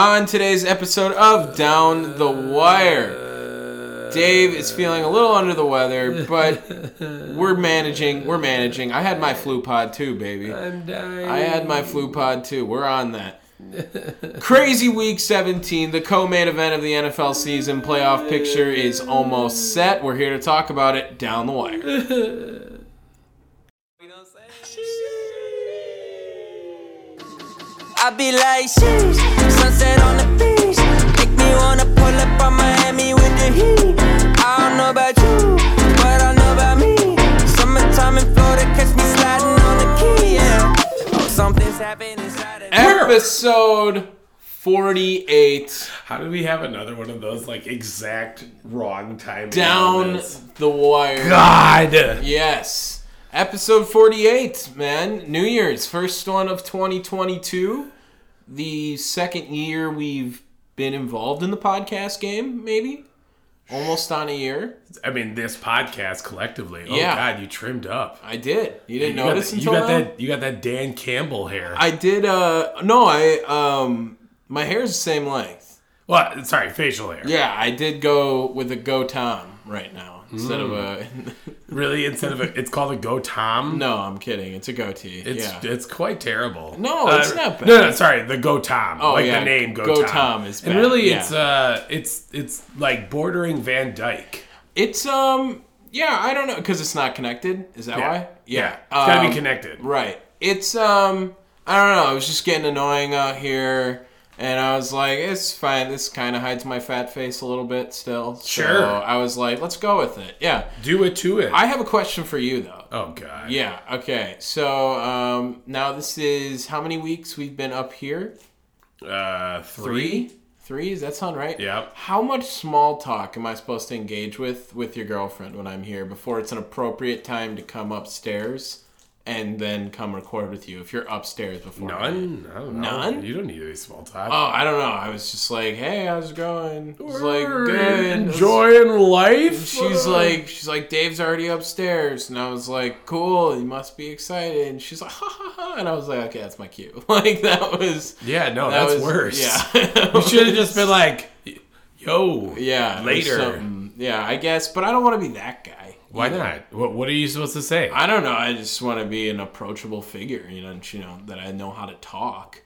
On today's episode of Down the Wire, Dave is feeling a little under the weather, but we're managing. We're managing. I had my flu pod too, baby. I'm dying. I had my flu pod too. We're on that. Crazy week 17, the co main event of the NFL season playoff picture is almost set. We're here to talk about it down the wire. I be like, sheesh, sunset on the beach. Make me wanna pull up on Miami with the heat. I don't know about you, but I know about me. Summertime in Florida, catch me sliding on the key, yeah. Oh, something's happening inside of Episode 48 How did we have another one of those like exact wrong timing? down elements? the wire. God. Yes. Episode 48, man. New Year's, first one of 2022. The second year we've been involved in the podcast game, maybe. Almost on a year. I mean, this podcast collectively. Oh Yeah. God, you trimmed up. I did. You didn't got, notice that, you until got now? that. You got that Dan Campbell hair. I did uh no, I um my hair's the same length. well, sorry, facial hair. Yeah, I did go with a go Tom right now instead of a Really, instead of a, it's called a Go Tom. No, I'm kidding. It's a goatee. It's yeah. it's quite terrible. No, it's not bad. No, no, sorry, the Go Tom. Oh, like yeah, the name Go, Go Tom. Tom is And really, yeah. it's uh, it's it's like bordering Van Dyke. It's um yeah, I don't know because it's not connected. Is that why? Yeah, it's gotta Um, be connected. Right. It's um I don't know. It was just getting annoying out here, and I was like, it's fine. This kind of hides my fat face a little bit still. So Sure. I was like, let's go with it. Yeah. Do it to it. I have a question for you though. oh God. Yeah. Okay. So um now this is how many weeks we've been up here? Uh, three. Three. Three? Does that sound right? Yeah. How much small talk am I supposed to engage with with your girlfriend when I'm here before it's an appropriate time to come upstairs and then come record with you if you're upstairs before? None. I don't know. None? You don't need any small talk. Oh, I don't know. I was just like, "Hey, how's it going?" I was like, "Good." Enjoying life. She's like, she's like, Dave's already upstairs, and I was like, cool. You must be excited. And she's like, ha ha ha, and I was like, okay, that's my cue. Like that was. yeah, no, that that's was- worse. Yeah. You should have just been like, yo. Yeah. Later. Yeah, I guess, but I don't want to be that guy. Why not? What What are you supposed to say? I don't know. I just want to be an approachable figure, you know, and, you know that I know how to talk.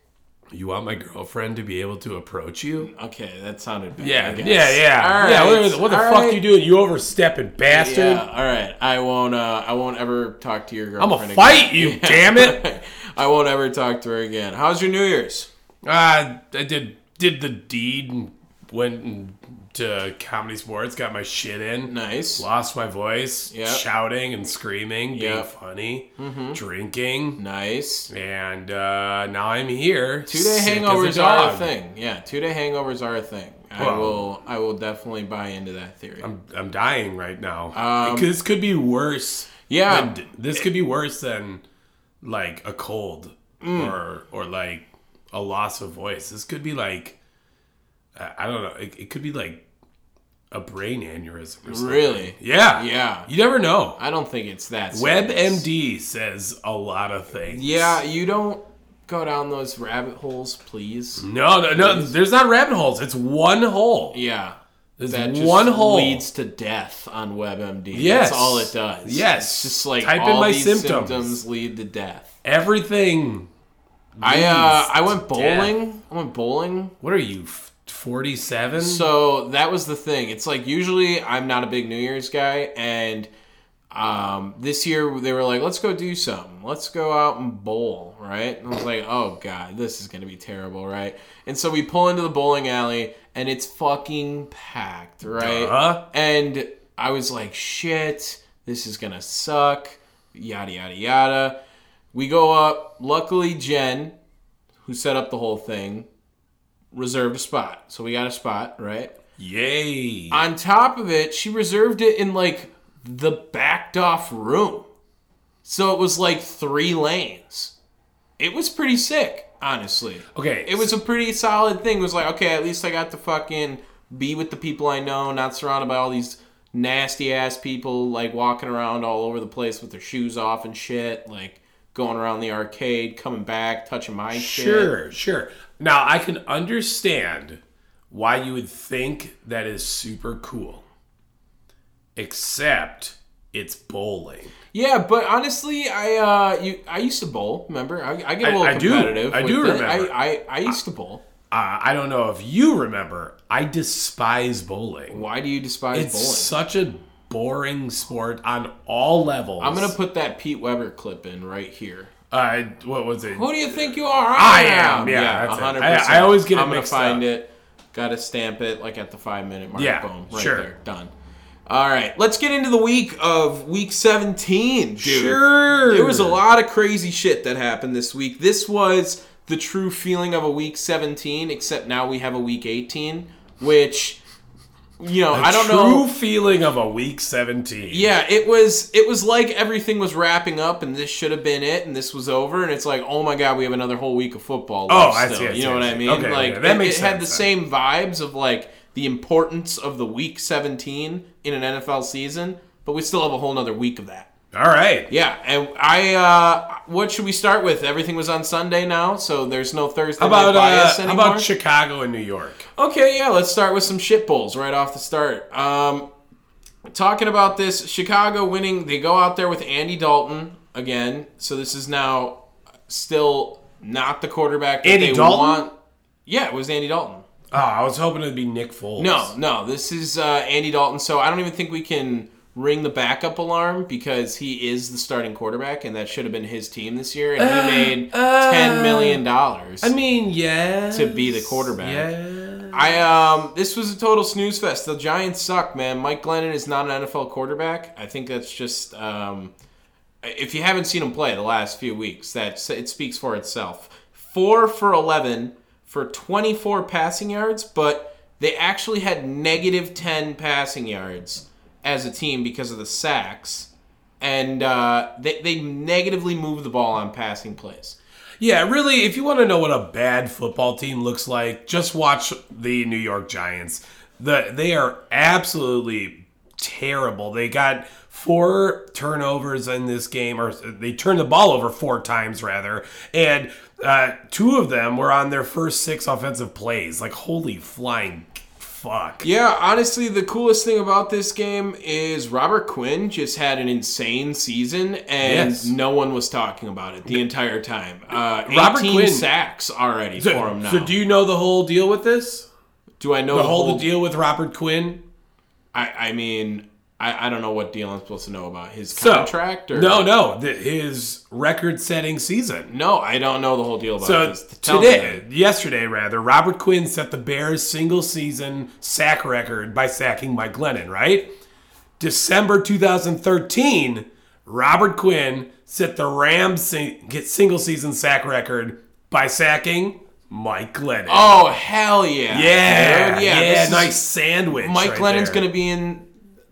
You want my girlfriend to be able to approach you? Okay, that sounded bad. Yeah, yeah, yeah. All yeah, what, the- what the all fuck right. you doing? You overstepping bastard. Yeah, all right. I won't. Uh, I won't ever talk to your girlfriend I'm gonna fight again. you, damn it. I won't ever talk to her again. How's your New Year's? Uh, I did did the deed and went and to comedy sports, got my shit in. Nice. Lost my voice, Yep. shouting and screaming, being Yep. funny, drinking, Nice. and uh, now I'm here. Two day hangovers are a thing. Yeah, two day hangovers are a thing. I will. I will definitely buy into that theory. I'm I'm dying right now. Um, this could be worse. Yeah. than- this could be worse than like a cold Mm. or or like a loss of voice. This could be like I I don't know. It, it could be like a brain aneurysm. Or something. Really? Yeah. Yeah. You never know. I don't think it's that. serious. WebMD says a lot of things. Yeah, you don't go down those rabbit holes, please. No, no, no. There's not rabbit holes. It's one hole. Yeah. There's That just one hole. leads to death on WebMD. Yes. That's all it does. Yes. It's just like Type in all my these symptoms. symptoms. lead to death. Everything. I uh I went bowling. death. I went bowling. What are you? Forty-seven. So that was the thing. It's like usually I'm not a big New Year's guy, and um, this year they were like, "Let's go do something. Let's go out and bowl." Right? And I was like, "Oh god, this is gonna be terrible." Right? And so we pull into the bowling alley, and it's fucking packed. Right? Duh. And I was like, "Shit, this is gonna suck." Yada yada yada. We go up. Luckily, Jen, who set up the whole thing, reserved a spot. So we got a spot, right? Yay. On top of it, she reserved it in like the backed off room. So it was like three lanes. It was pretty sick, honestly. Okay. It was a pretty solid thing. It was like, okay, at least I got to fucking be with the people I know, not surrounded by all these nasty ass people like walking around all over the place with their shoes off and shit. Like going around the arcade, coming back, touching my shit. Sure, sure. Now I can understand why you would think that is super cool. Except it's bowling. Yeah, but honestly, I uh, you I used to bowl. Remember, I, I get a I- little I do. competitive. I do remember. I, I I used to bowl. Uh, I don't know if you remember. I despise bowling. Why do you despise It's bowling? such a boring sport on all levels. I'm gonna put that Pete Weber clip in right here. Uh, what was it? Who do you think you are? I am, yeah, hundred I- percent. I always get it I'm gonna find up. it. Got to stamp it like at the five minute mark. Yeah, Boom, right sure. there, done. All right, let's get into the week of week 17, dude. Sure. There was a lot of crazy shit that happened this week. This was the true feeling of a week 17, except now we have a week 18, which you know, I don't true know. feeling of a week 17. Yeah, it was it was like everything was wrapping up and this should have been it and this was over and it's like, "Oh my god, we have another whole week of football Oh, left I still." see, I You see, know I what I see. mean? Okay, like okay, that it, makes it had the sense same vibes of like the importance of the week 17 in an NFL season, but we still have a whole nother week of that. All right. Yeah, and I uh what should we start with? Everything was on Sunday now, so there's no Thursday How about bias uh, how about Chicago and New York? Okay, yeah, let's start with some shit bowls right off the start. Um, talking about this, Chicago winning, they go out there with Andy Dalton again. So this is now still not the quarterback that Andy they Dalton? want. Yeah, it was Andy Dalton. Oh, I was hoping it'd be Nick Foles. No, no, this is uh, Andy Dalton. So I don't even think we can ring the backup alarm because he is the starting quarterback, and that should have been his team this year, and he made ten million dollars. I mean, yeah. To be the quarterback. Yeah. I um this was a total snooze fest. The Giants suck, man. Mike Glennon is not an NFL quarterback. I think that's just um if you haven't seen him play the last few weeks, that it speaks for itself. 4 for 11 for 24 passing yards, but they actually had negative 10 passing yards as a team because of the sacks. And uh, they, they negatively move the ball on passing plays. Yeah, really, if you want to know what a bad football team looks like, just watch the New York Giants. The they are absolutely terrible. They got four turnovers in this game, or they turned the ball over four times rather, and uh, two of them were on their first six offensive plays. Like holy flying fuck! Yeah, honestly, the coolest thing about this game is Robert Quinn just had an insane season, and Yes. no one was talking about it the entire time. Uh, 18 Robert Quinn- sacks already for him now. So do you know the whole deal with this? Do I know The the whole whole? deal with Robert Quinn? I, I mean, I, I don't know what deal I'm supposed to know about his So- contract or No, no, the, his record-setting season. no. I don't know the whole deal about So this. Tell today, yesterday rather, Robert Quinn set the Bears' single-season sack record by sacking Mike Glennon. Right, December 2013, Robert Quinn set the Rams sing- get single-season sack record by sacking Mike Glennon. Oh hell yeah! yeah, dude. yeah, this is- nice sandwich. Mike right Glennon's going to be in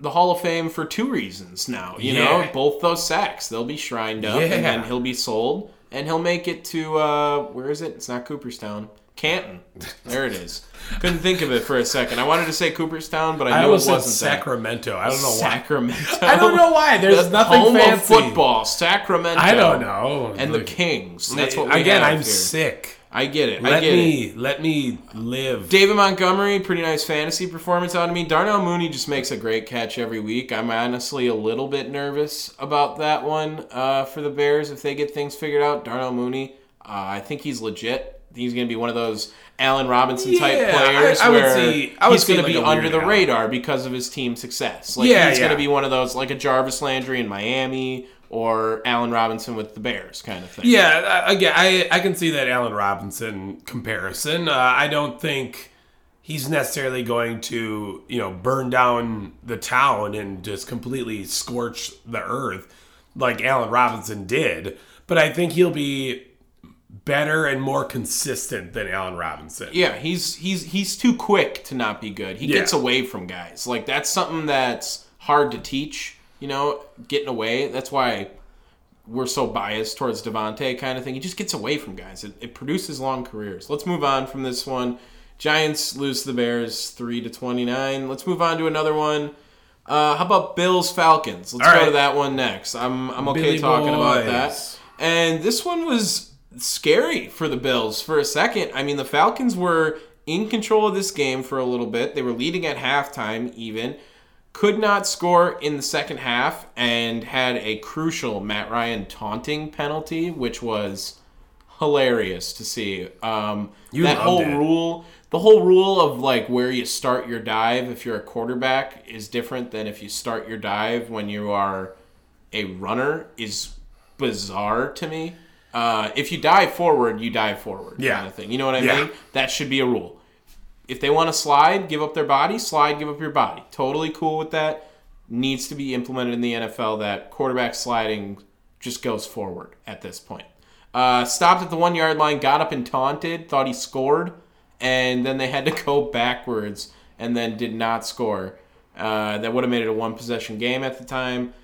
the Hall of Fame for two reasons now. You Yeah. know, both those sacks they'll be shrined up, Yeah. and then he'll be sold, and he'll make it to uh, where is it? It's not Cooperstown, Canton. There it is. Couldn't think of it for a second. I wanted to say Cooperstown, but I I knew it wasn't. Sacramento. I don't know why. Sacramento. I don't know why. There's The nothing home fancy. of football, Sacramento. I don't know. And the Kings. That's what we again. I'm here. sick. I get it. I Let get it. me let me live. David Montgomery, pretty nice fantasy performance out of me. Darnell Mooney just makes a great catch every week. I'm honestly a little bit nervous about that one uh, for the Bears if they get things figured out. Darnell Mooney, uh, I think he's legit. He's going to be one of those Allen Robinson type Yeah, players I- I would where see- I would he's going to like be under the radar because of his team success. Like Yeah, he's going to be one of those like a Jarvis Landry in Miami or Allen Robinson with the Bears kind of thing. Yeah, I- again, I I can see that Allen Robinson comparison. Uh, I don't think he's necessarily going to you know burn down the town and just completely scorch the earth like Allen Robinson did. But I think he'll be better and more consistent than Allen Robinson. Yeah, he's he's he's too quick to not be good. He Yeah. gets away from guys. Like that's something that's hard to teach. You know, getting away. That's why we're so biased towards Devontae kind of thing. He just gets away from guys. It, it produces long careers. Let's move on from this one. Giants lose to the Bears three to twenty nine. Let's move on to another one. Uh, how about Bills Falcons? Let's All go right. to that one next. I'm I'm okay Billy talking about that. And this one was scary for the Bills for a second. I mean, the Falcons were in control of this game for a little bit. They were leading at halftime, even. Could not score in the second half and had a crucial Matt Ryan taunting penalty, which was hilarious to see. Um, that whole it. rule, the whole rule of like where you start your dive if you're a quarterback is different than if you start your dive when you are a runner is bizarre to me. Uh, if you dive forward, you dive forward, Yeah. kind of thing. You know what I Yeah. mean? That should be a rule. If they want to slide, give up their body. Slide, give up your body. Totally cool with that. Needs to be implemented in the NFL. That quarterback sliding just goes forward at this point. Uh, stopped at the one yard line, got up and taunted, thought he scored, and then they had to go backwards and then did not score. Uh, that would have made it a one possession game at the time.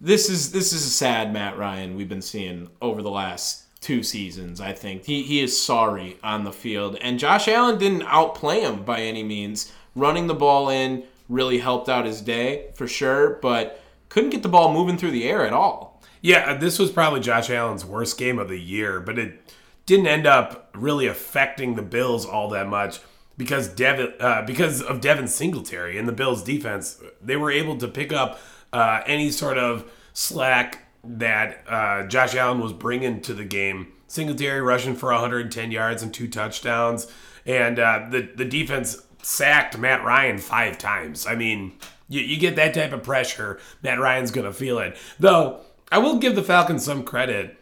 This is this is a sad Matt Ryan we've been seeing over the last two seasons. I think he he is sorry on the field, and Josh Allen didn't outplay him by any means. Running the ball in really helped out his day for sure, but couldn't get the ball moving through the air at all. Yeah, this was probably Josh Allen's worst game of the year, but it didn't end up really affecting the Bills all that much because Devin, uh, because of Devin Singletary and the Bills' defense. They were able to pick up uh, any sort of slack that uh, Josh Allen was bringing to the game. Singletary rushing for 110 yards and two touchdowns, and uh, the the defense sacked Matt Ryan five times. I mean, you, you get that type of pressure, Matt Ryan's gonna feel it. Though I will give the Falcons some credit.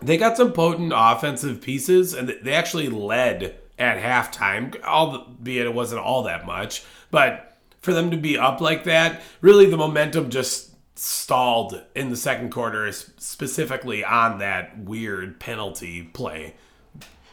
They got some potent offensive pieces, and they actually led at halftime, albeit it wasn't all that much. But for them to be up like that, really the momentum just stalled in the second quarter, specifically on that weird penalty play.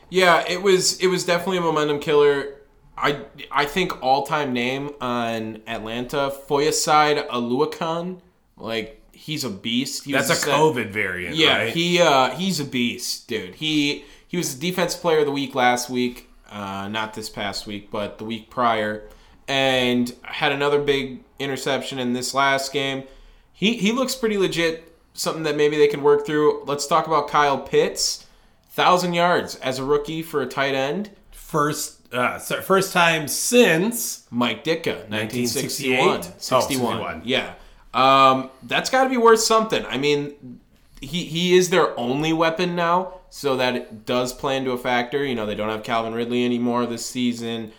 Yeah, it was it was definitely a momentum killer. I I think all time name on Atlanta Foyesade Oluokun, like he's a beast. He That's a set- COVID variant, Yeah, right? he uh, he's a beast, dude. He he was the defensive player of the week last week, uh, not this past week, but the week prior, and had another big interception in this last game. He he looks pretty legit. Something that maybe they can work through. Let's talk about Kyle Pitts, thousand yards as a rookie for a tight end. first uh, so- first time since Mike Ditka, 1961. 1968? 61. Oh, 61. Yeah. Um, that's got to be worth something. I mean, he, he is their only weapon now, so that it does play into a factor. You know, they don't have Calvin Ridley anymore this season.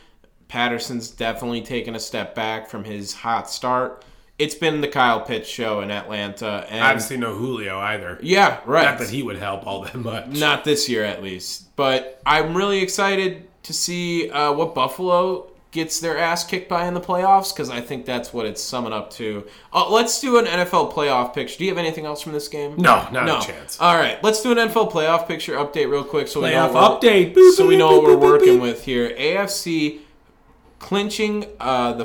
Patterson's definitely taken a step back from his hot start. It's been the Kyle Pitts show in Atlanta. And obviously no Julio either. yeah, right. Not that he would help all that much. Not this year, at least. But I'm really excited to see uh, what Buffalo gets their ass kicked by in the playoffs because I think that's what it's summing up to. Uh, let's do an NFL playoff picture. Do you have anything else from this game? No, not a chance. All right, let's do an NFL playoff picture update real quick so we know Playoff what we're- update. Boop, so we know boop, what we're boop, working with here. AFC clinching uh, the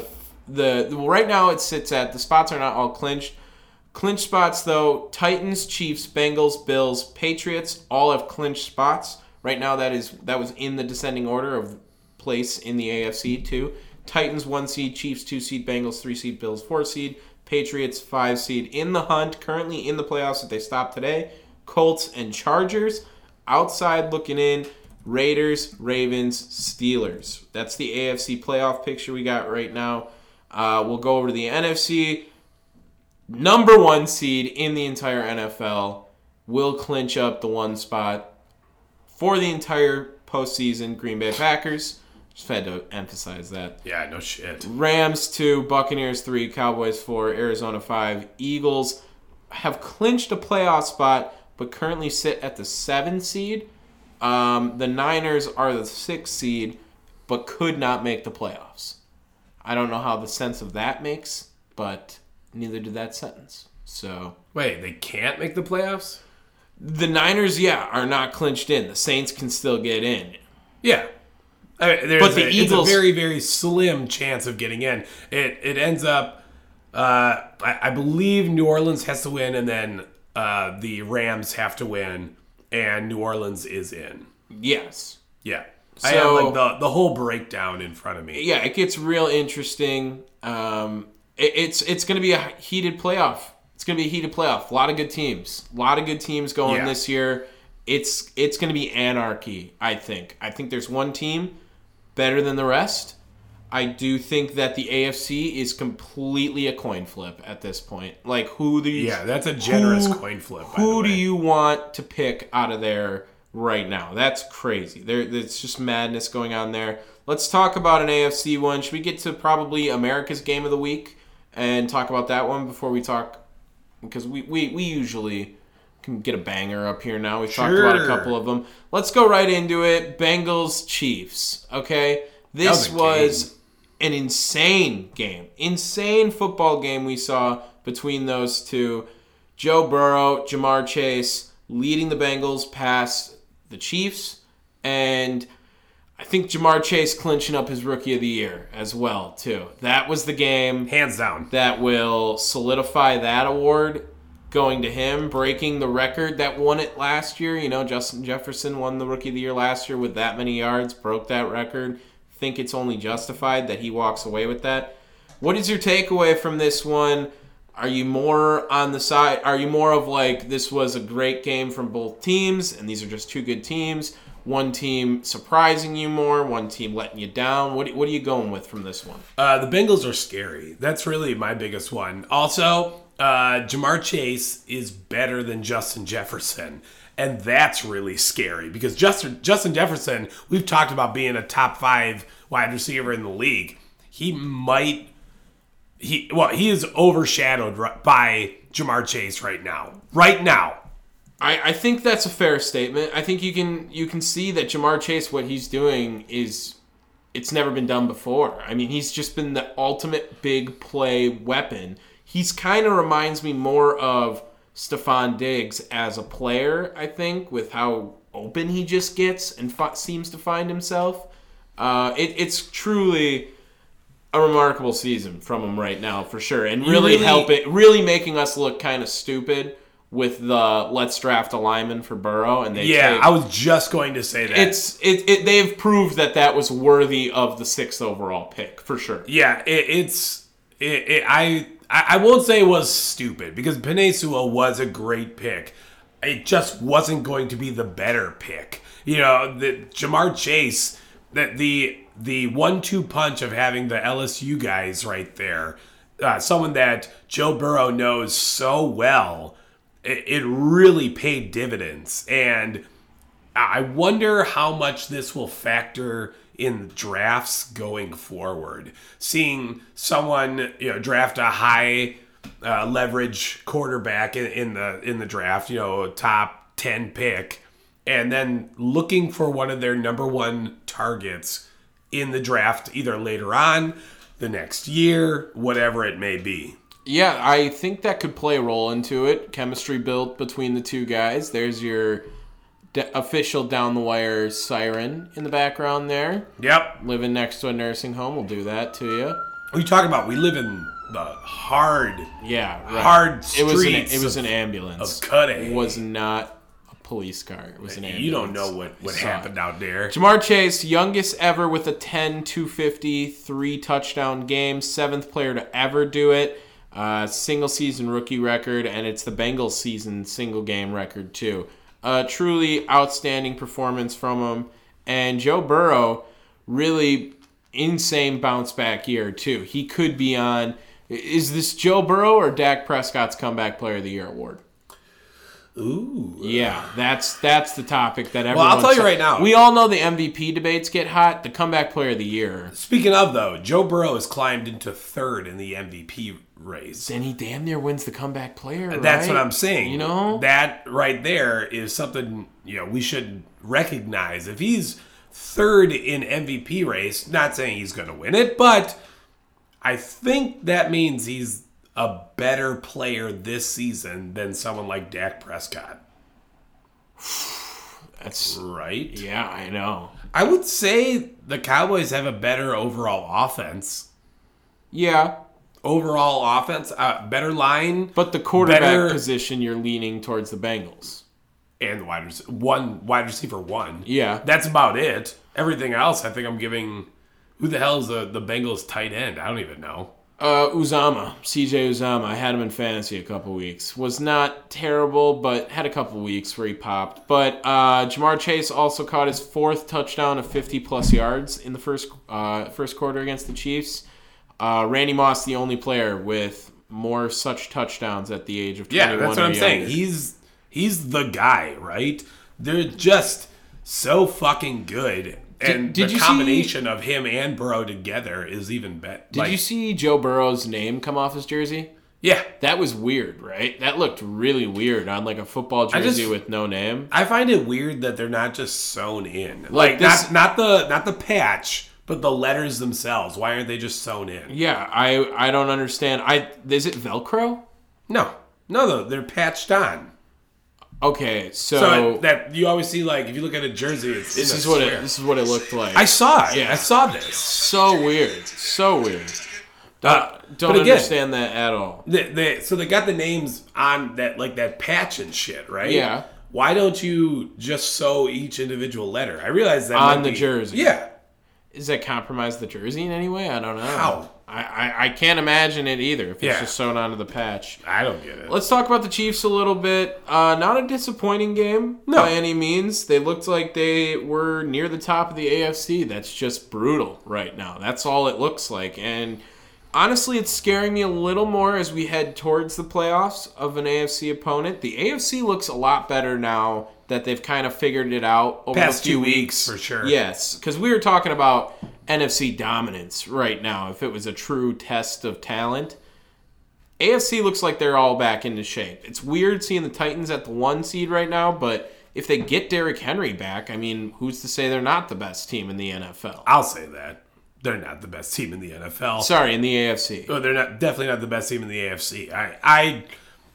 the well, right now it sits at the spots are not all clinched. Clinch spots though: Titans, Chiefs, Bengals, Bills, Patriots all have clinched spots. Right now, that is that was in the descending order of place in the AFC too. Titans one seed, Chiefs two seed, Bengals three seed, Bills four seed, Patriots five seed in the hunt. Currently in the playoffs if they stop today. Colts and Chargers outside looking in. Raiders, Ravens, Steelers. That's the AFC playoff picture we got right now. Uh, we'll go over to the NFC. Number one seed in the entire NFL will clinch up the one spot for the entire postseason. Green Bay Packers. Just had to emphasize that. Yeah, no shit. Rams two, Buccaneers three, Cowboys four, Arizona five. Eagles have clinched a playoff spot, but currently sit at the seven seed. Um, the Niners are the six seed, but could not make the playoffs. I don't know how the sense of that makes, but neither did that sentence. So Wait, they can't make the playoffs? the Niners, yeah, are not clinched in. The Saints can still get in. Yeah. I mean, there's But the a, Eagles- it's a very, very slim chance of getting in. It it ends up, uh, I, I believe New Orleans has to win, and then uh, the Rams have to win, and New Orleans is in. Yes. Yeah. I have like the, the whole breakdown in front of me. yeah, it gets real interesting. Um, it, it's it's going to be a heated playoff It's going to be a heated playoff. A lot of good teams. A lot of good teams going Yeah. this year. It's it's going to be anarchy, I think. I think there's one team better than the rest. I do think that the AFC is completely a coin flip at this point. Like who do you Yeah, that's a generous who- coin flip. Who the do you want to pick out of there right now? That's crazy. There, it's just madness going on there. Let's talk about an AFC one. Should we get to probably America's game of the week and talk about that one before we talk? Because we, we, we usually can get a banger up here now. We've talked about a couple of them. Let's go right into it. Bengals Chiefs. Okay, this was was an insane game, insane football game we saw between those two. Joe Burrow, Ja'Marr Chase leading the Bengals past the Chiefs, and I think Ja'Marr Chase clinching up his Rookie of the Year as well too. That was the game Hands down. that will solidify that award going to him, breaking the record that won it last year. You know, Justin Jefferson won the Rookie of the Year last year with that many yards, broke that record. Think it's only justified that he walks away with that. What is your takeaway from this one? Are you more on the side? Are you more of like this was a great game from both teams, and these are just two good teams? One team surprising you more, one team letting you down. What, what are you going with from this one? Uh, the Bengals are scary. That's really my biggest one. Also, uh, Ja'Marr Chase is better than Justin Jefferson. And that's really scary because Justin Justin Jefferson, we've talked about being a top five wide receiver in the league. He might he well he is overshadowed by Ja'Marr Chase right now. Right now, I, I think that's a fair statement. I think you can you can see that Ja'Marr Chase what he's doing is it's never been done before. I mean, he's just been the ultimate big play weapon. He's kind of reminds me more of Stefon Diggs as a player, I think, with how open he just gets and fi- seems to find himself. Uh, it, it's truly a remarkable season from him right now, for sure, and really, really- helping, really making us look kind of stupid with the let's draft a lineman for Burrow, and they yeah, take, I was just going to say that. it's it, it they've proved that that was worthy of the sixth overall pick for sure. Yeah, it, it's it, I I won't say it was stupid because Sewell was a great pick. It just wasn't going to be the better pick. You know, the Ja'Marr Chase that the the one-two punch of having the LSU guys right there, uh, someone that Joe Burrow knows so well, it, it really paid dividends and. I wonder how much this will factor in drafts going forward. Seeing someone you know draft a high uh, leverage quarterback in, in the in the draft, you know, top ten pick, and then looking for one of their number one targets in the draft either later on, the next year, whatever it may be. Yeah, I think that could play a role into it. Chemistry built between the two guys. There's your d- official down the wire siren in the background there. Yep. Living next to a nursing home will do that to you. What are you talking about? We live in the hard Yeah, right. Hard It was an, streets it was of- an ambulance. of. It was not police car. It was an ambulance. You don't know what, what happened it. out there. Ja'Marr Chase, youngest ever with a 10 250, three touchdown game, seventh player to ever do it. Uh, single season rookie record, and it's the Bengals season single game record, too. Uh, truly outstanding performance from him. And Joe Burrow, really insane bounce back year, too. He could be on. Is this Joe Burrow or Dak Prescott's Comeback Player of the Year award? Ooh. Yeah, that's that's the topic that everyone. Well, I'll tell you right now. We all know the MVP debates get hot. The comeback player of the year. Speaking of though, Joe Burrow has climbed into third in the MVP race. Then he damn near wins the comeback player. That's right? what I'm saying. You know, that right there is something you know we should recognize. If he's third in MVP race, not saying he's going to win it, but I think that means he's a better player this season than someone like Dak Prescott, that's right? yeah, I know. I would say the Cowboys have a better overall offense. Yeah, Overall offense, uh, better line, but the quarterback Better- position, you're leaning towards the Bengals. and the wide rec- one wide receiver one. Yeah, That's about it. Everything else, I think I'm giving. Who the hell is the the Bengals tight end? I don't even know. Uh, Uzomah, CJ Uzomah. I had him in fantasy a couple weeks. Was not terrible, but had a couple weeks where he popped. But uh, Ja'Marr Chase also caught his fourth touchdown of 50 plus yards in the first uh, first quarter against the Chiefs. Uh, Randy Moss, the only player with more such touchdowns at the age of 21 Yeah, that's what I'm saying. He's he's the guy, right? They're just so fucking good. And did the you see- combination of him and Burrow together is even better. Did you see Joe Burrow's name come off his jersey? Yeah. That was weird, right? That looked really weird on like a football jersey just- with no name. I find it weird that they're not just sewn in. Like Like, this- not not the not the patch, but the letters themselves. Why aren't they just sewn in? Yeah, I I don't understand. I is it Velcro? No. No, no, they're patched on. Okay, so, So that you always see like if you look at a jersey, it's this is what square. it this is what it looked like. I saw it. Yeah. I saw this. so weird, so weird. Uh, Don't again, understand that at all. They, they, so they got the names on that like that patch and shit, right? Yeah. Why don't you just sew each individual letter? I realize that On the be- jersey. Yeah. Is that compromise the jersey in any way? I don't know. How? I, I, I can't imagine it either if it's Yeah. just sewn onto the patch. I don't get it. Let's talk about the Chiefs a little bit. Uh, not a disappointing game No. by any means. They looked like they were near the top of the AFC. That's just brutal right now. That's all it looks like. And honestly, it's scaring me a little more as we head towards the playoffs of an AFC opponent. The AFC looks a lot better now that they've kind of figured it out over Past the few two weeks. weeks, for sure. Yes, because we were talking about NFC dominance right now. If it was a true test of talent, AFC looks like they're all back into shape. It's weird seeing the Titans at the one seed right now, but if they get Derrick Henry back, I mean, who's to say they're not the best team in the NFL? I'll say that they're not the best team in the NFL. Sorry, in the AFC. Oh, they're not definitely not the best team in the AFC. I, I,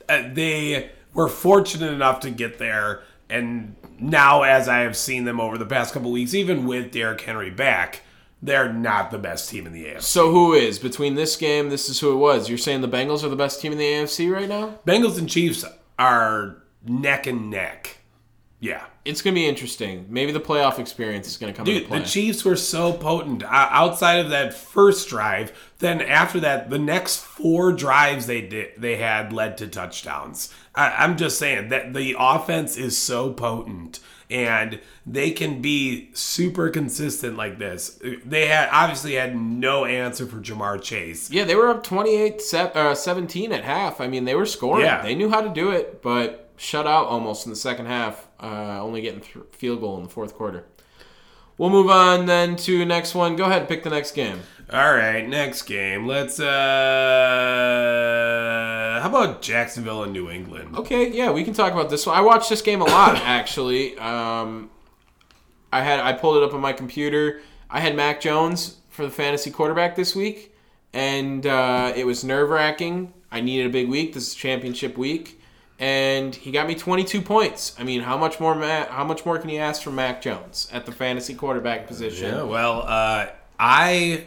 uh, they were fortunate enough to get there, and now as I have seen them over the past couple weeks, even with Derrick Henry back, they're not the best team in the AFC. So who is between this game? This is who it was. You're saying the Bengals are the best team in the AFC right now? Bengals and Chiefs are neck and neck. Yeah. It's gonna be interesting. Maybe the playoff experience is gonna come into Dude, play. the Chiefs were so potent O- outside of that first drive. Then after that, the next four drives they did they had led to touchdowns. I, I'm just saying that the offense is so potent and they can be super consistent like this. They had obviously had no answer for Ja'Marr Chase. Yeah, they were up 28 uh, 17 at half. I mean, they were scoring. Yeah. They knew how to do it, but shut out almost in the second half, uh, only getting th- field goal in the fourth quarter. We'll move on then to next one. Go ahead, pick the next game. All right, next game. Let's uh how about Jacksonville and New England? Okay, yeah, we can talk about this one. I watched this game a lot actually. Um, I had I pulled it up on my computer. I had Mac Jones for the fantasy quarterback this week, and uh, it was nerve wracking. I needed a big week. This is championship week, and he got me 22 points. I mean, how much more? Ma- how much more can you ask from Mac Jones at the fantasy quarterback position? Yeah, well, uh, I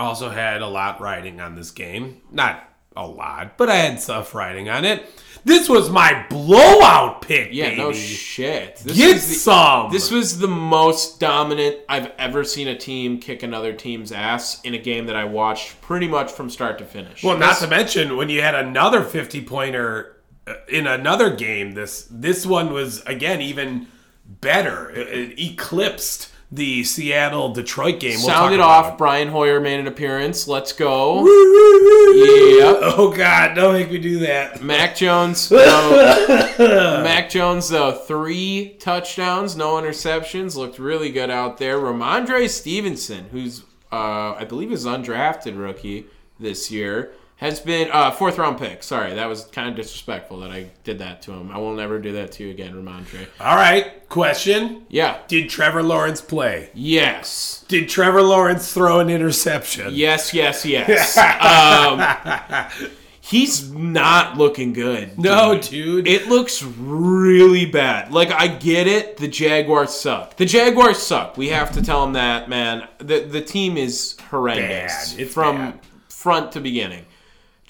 also had a lot riding on this game. Not a lot, but I had stuff riding on it. This was my blowout pick, Yeah, baby. no shit. This Get the- some. This was the most dominant I've ever seen a team kick another team's ass in a game that I watched pretty much from start to finish. well, not This- to mention when you had another fifty pointer uh, in another game. This this one was again even better. It, it eclipsed the Seattle Detroit game. We'll sounded off. about. Brian Hoyer made an appearance. Let's go. yeah. Oh God! Don't make me do that. Mac Jones. Mac Jones, though, three touchdowns, no interceptions, looked really good out there. Rhamondre Stevenson, who's uh, I believe is undrafted rookie this year, has been uh, fourth round pick. Sorry, that was kind of disrespectful that I did that to him. I will never do that to you again, Rhamondre. All right. Question: Yeah. Did Trevor Lawrence play? Yes. Did Trevor Lawrence throw an interception? Yes. Yes. Yes. um, he's not looking good. No, dude. dude. It looks really bad. Like I get it, the Jaguars suck. The Jaguars suck. We have to tell him that, man. The the team is horrendous Bad. It's from bad. front to beginning.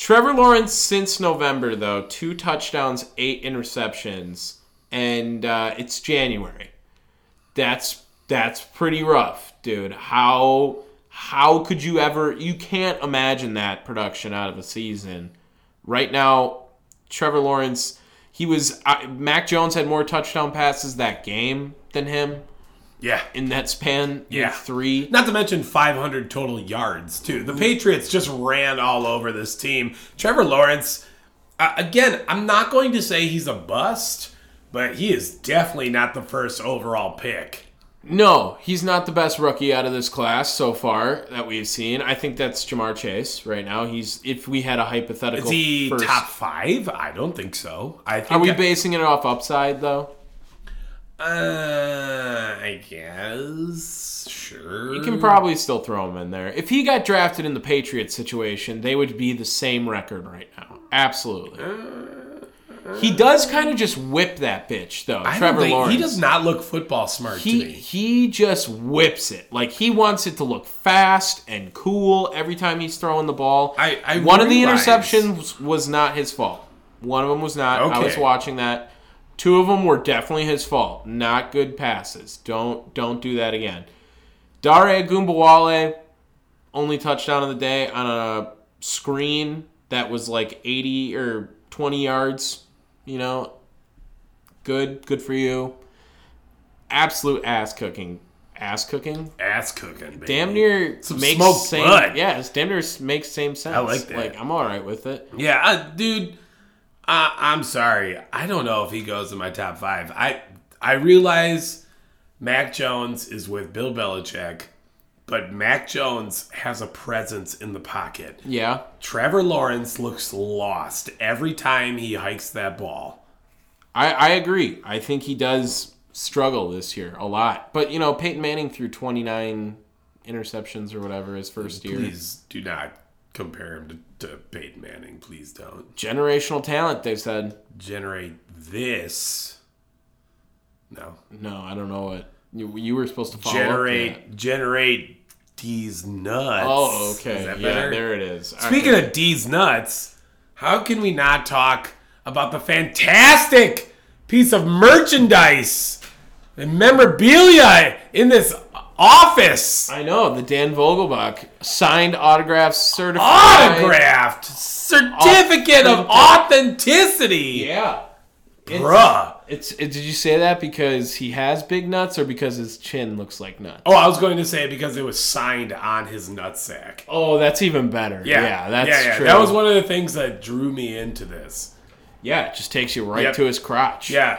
Trevor Lawrence since November though, two touchdowns, eight interceptions, and uh, it's January. That's that's pretty rough, dude. How How could you ever? You can't imagine that production out of a season. Right now, Trevor Lawrence, he was. Uh, Mac Jones had more touchdown passes that game than him Yeah. in that span. Yeah. three. Not to mention 500 total yards, too. The Patriots just ran all over this team. Trevor Lawrence, uh, again, I'm not going to say he's a bust, but he is definitely not the first overall pick. No, he's not the best rookie out of this class so far that we've seen. I think that's Ja'Marr Chase right now. He's if we had a hypothetical Is he first, top five? I don't think so. I think Are we I- basing it off upside though? Uh, I guess. Sure. You can probably still throw him in there. If he got drafted in the Patriots situation, they would be the same record right now. Absolutely. He does kind of just whip that bitch though. I Trevor think- Lawrence. He does not look football smart He to me. he just whips it. Like he wants it to look fast and cool every time he's throwing the ball. I- I One of the interceptions was not his fault. One of them was not. I was watching that. Two of them were definitely his fault. Not good passes. Don't don't do that again. Dare Ogunbowale only touchdown of the day on a screen that was like 80 or 20 yards, you know. Good, good for you. Absolute ass cooking. Ass cooking? Ass cooking. Baby. Damn near Some makes smoked same blood. Yeah, damn near makes same sense. I like that. Like I'm all right with it. Yeah, uh, dude. Uh, I'm sorry. I don't know if he goes in my top five. I I realize Mac Jones is with Bill Belichick, but Mac Jones has a presence in the pocket. Yeah. Trevor Lawrence looks lost every time he hikes that ball. I, I agree. I think he does struggle this year a lot. But you know, Peyton Manning threw 29 interceptions or whatever his first year. Please do not compare him to, to Peyton Manning. Please don't Generational talent, they said. generate this. No, No, I don't know what you, you were supposed to follow generate generate these nuts. Oh, okay. Is that yeah, there it is. Speaking of D's nuts, how can we not talk about the fantastic piece of merchandise and memorabilia in this office? I know the Dan Vogelbach signed autograph certified Autographed certificate of authenticity. Yeah. Bruh. It's, it, did you say that because he has big nuts or because his chin looks like nuts? Oh, I was going to say because it was signed on his nutsack. Oh, that's even better. Yeah, Yeah, that's yeah, yeah. true. That was one of the things that drew me into this. Yeah, it just takes you right Yep. to his crotch. Yeah,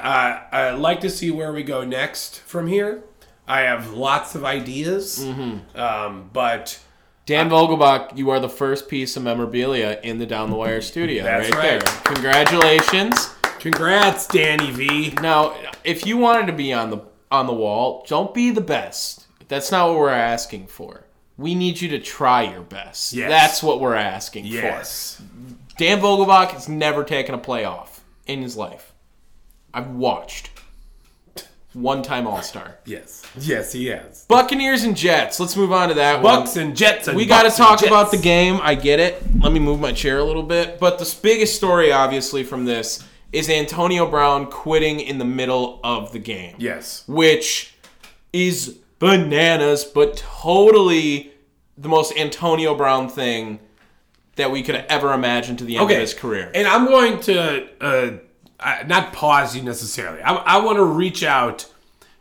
uh, I'd like to see where we go next from here. I have lots of ideas, Mm-hmm. um, but Dan Vogelbach, you are the first piece of memorabilia in the Down the Wire studio. That's right, right. there. Congratulations. congrats, Danny V. Now, if you wanted to be on the on the wall, don't be the best. That's not what we're asking for. We need you to try your best. Yes. That's what we're asking Yes. for. Dan Vogelbach has never taken a playoff in his life. I've watched. One time All Star. Yes. Yes, he has. Buccaneers and Jets. Let's move on to that one. Bucks and Jets and We got to talk about the game. I get it. Let me move my chair a little bit. But the biggest story, obviously, from this is Antonio Brown quitting in the middle of the game. Yes. Which is bananas, but totally the most Antonio Brown thing that we could ever imagine to the end Okay. of his career. And I'm going to uh, uh, not pause you necessarily. I, I want to reach out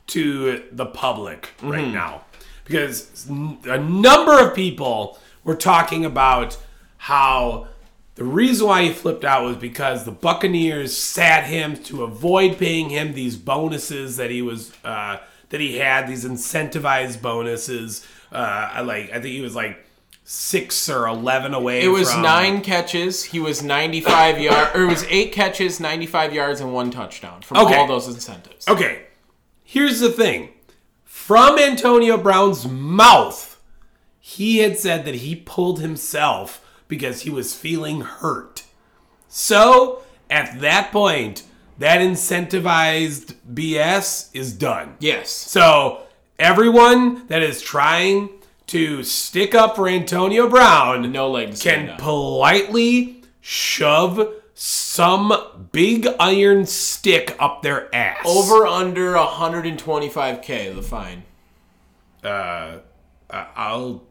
to the public right Mm-hmm. now because a number of people were talking about how the reason why he flipped out was because the Buccaneers sat him to avoid paying him these bonuses that he was uh, that he had these incentivized bonuses. Uh, like I think he was like six or eleven away. It was from, nine catches. He was 95 yards, or it was eight catches, 95 yards, and one touchdown from Okay. all those incentives. Okay, here's the thing. From Antonio Brown's mouth, he had said that he pulled himself because he was feeling hurt. So, at that point, that incentivized BS is done. Yes. So, everyone that is trying to stick up for Antonio Brown No leg to stand can politely shove some big iron stick up their ass. Over under 125k the fine. uh, I'll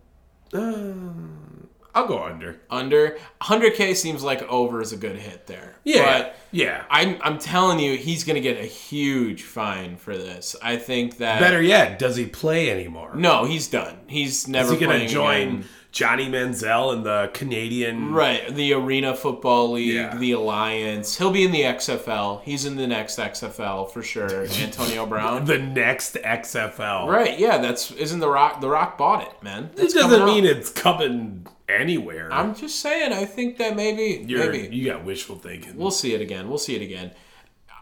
I'll go under. Under 100k seems like over is a good hit there. Yeah, But yeah. I'm I'm telling you, he's gonna get a huge fine for this. I think that Better yet, does he play anymore? No, he's done. He's never Is he going to join again. Johnny Manziel in the Canadian? Right, the Arena Football League, Yeah. the Alliance. He'll be in the XFL. He's in the next XFL for sure. Antonio Brown. The next XFL. right, yeah, that's isn't the Rock. The Rock bought it, man. It's coming doesn't mean it's coming anywhere. I'm just saying. I think that maybe, You're, maybe You got wishful thinking. we'll see it again. We'll see it again.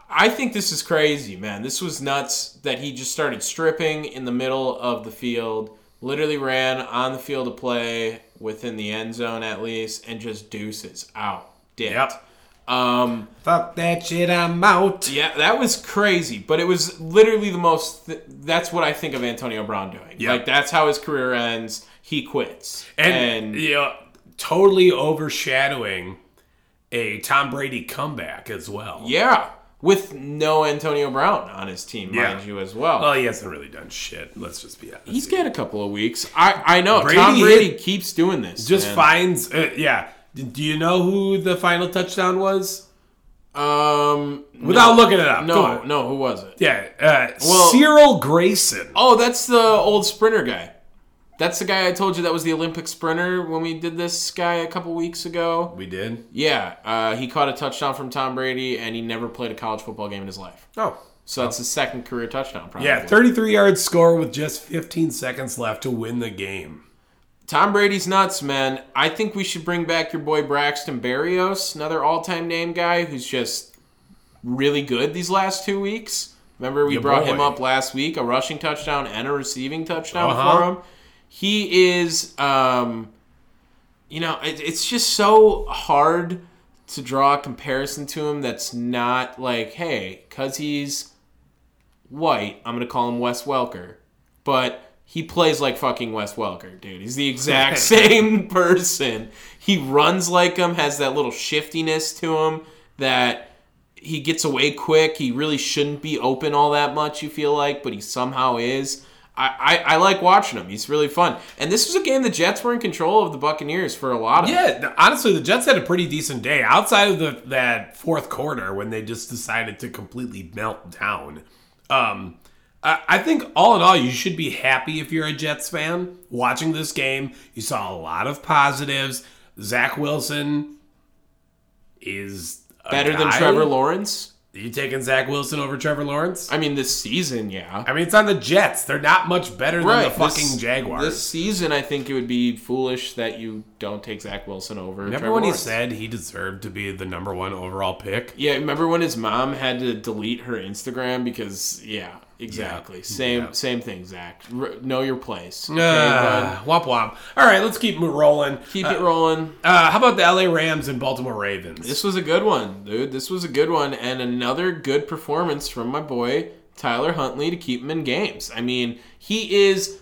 I think this is crazy, man. This was nuts that he just started stripping in the middle of the field, literally ran on the field of play within the end zone at least, and just deuces out. Dipped. Yep. Um, Fuck that shit, I'm out. yeah, that was crazy, but it was literally the most. Th- that's what I think of Antonio Brown doing. Yeah. Like that's how his career ends. He quits, And, and you know, totally overshadowing a Tom Brady comeback as well. yeah, with no Antonio Brown on his team, Yeah. mind you, as well. Well, he hasn't really done shit. Let's just be honest. He's got a couple of weeks. I I know Brady Tom Brady hit- keeps doing this. just man. finds. Uh, yeah. Do you know who the final touchdown was? Um, Without no, looking it up. No, no. Who was it? Yeah. Uh, Well- Cyril Grayson. Oh, that's the old sprinter guy. That's the guy I told you that was the Olympic sprinter when we did this guy a couple weeks ago. We did. Yeah, uh, he caught a touchdown from Tom Brady, and he never played a college football game in his life. Oh. So that's his second career touchdown, probably. Yeah, 33 yard score with just 15 seconds left to win the game. Tom Brady's nuts, man. I think we should bring back your boy Braxton Berrios, another all-time name guy who's just really good these last two weeks. Remember we Your brought boy. him up last week, a rushing touchdown and a receiving touchdown Uh-huh. for him. He is, um, you know, it, it's just so hard to draw a comparison to him that's not like, hey, because he's white, I'm going to call him Wes Welker. But he plays like fucking Wes Welker, dude. He's the exact same person. He runs like him, has that little shiftiness to him that he gets away quick. He really shouldn't be open all that much, you feel like, but he somehow is. I, I, I like watching him. He's really fun. And this was a game the Jets were in control of the Buccaneers for a lot of. Yeah, honestly, the Jets had a pretty decent day outside of the that fourth quarter when they just decided to completely melt down. Um, I, I think all in all, you should be happy if you're a Jets fan watching this game. You saw a lot of positives. Zach Wilson is Better than. Trevor Lawrence. You taking Zach Wilson over Trevor Lawrence? I mean, this season, yeah. I mean, it's on the Jets. They're not much better than the fucking this- Jaguars. This season, I think it would be foolish that you don't take Zach Wilson over. Remember Trevor when he said he deserved to be the number one overall pick? Yeah, remember when his mom had to delete her Instagram because yeah, exactly. Yeah. Same Yeah. same thing, Zach. R- know your place. Okay, Ah, womp womp. All right, let's keep rolling. Keep it rolling. Uh, how about the LA Rams and Baltimore Ravens? This was a good one, dude. This was a good one, and another good performance from my boy Tyler Huntley to keep him in games. I mean, he is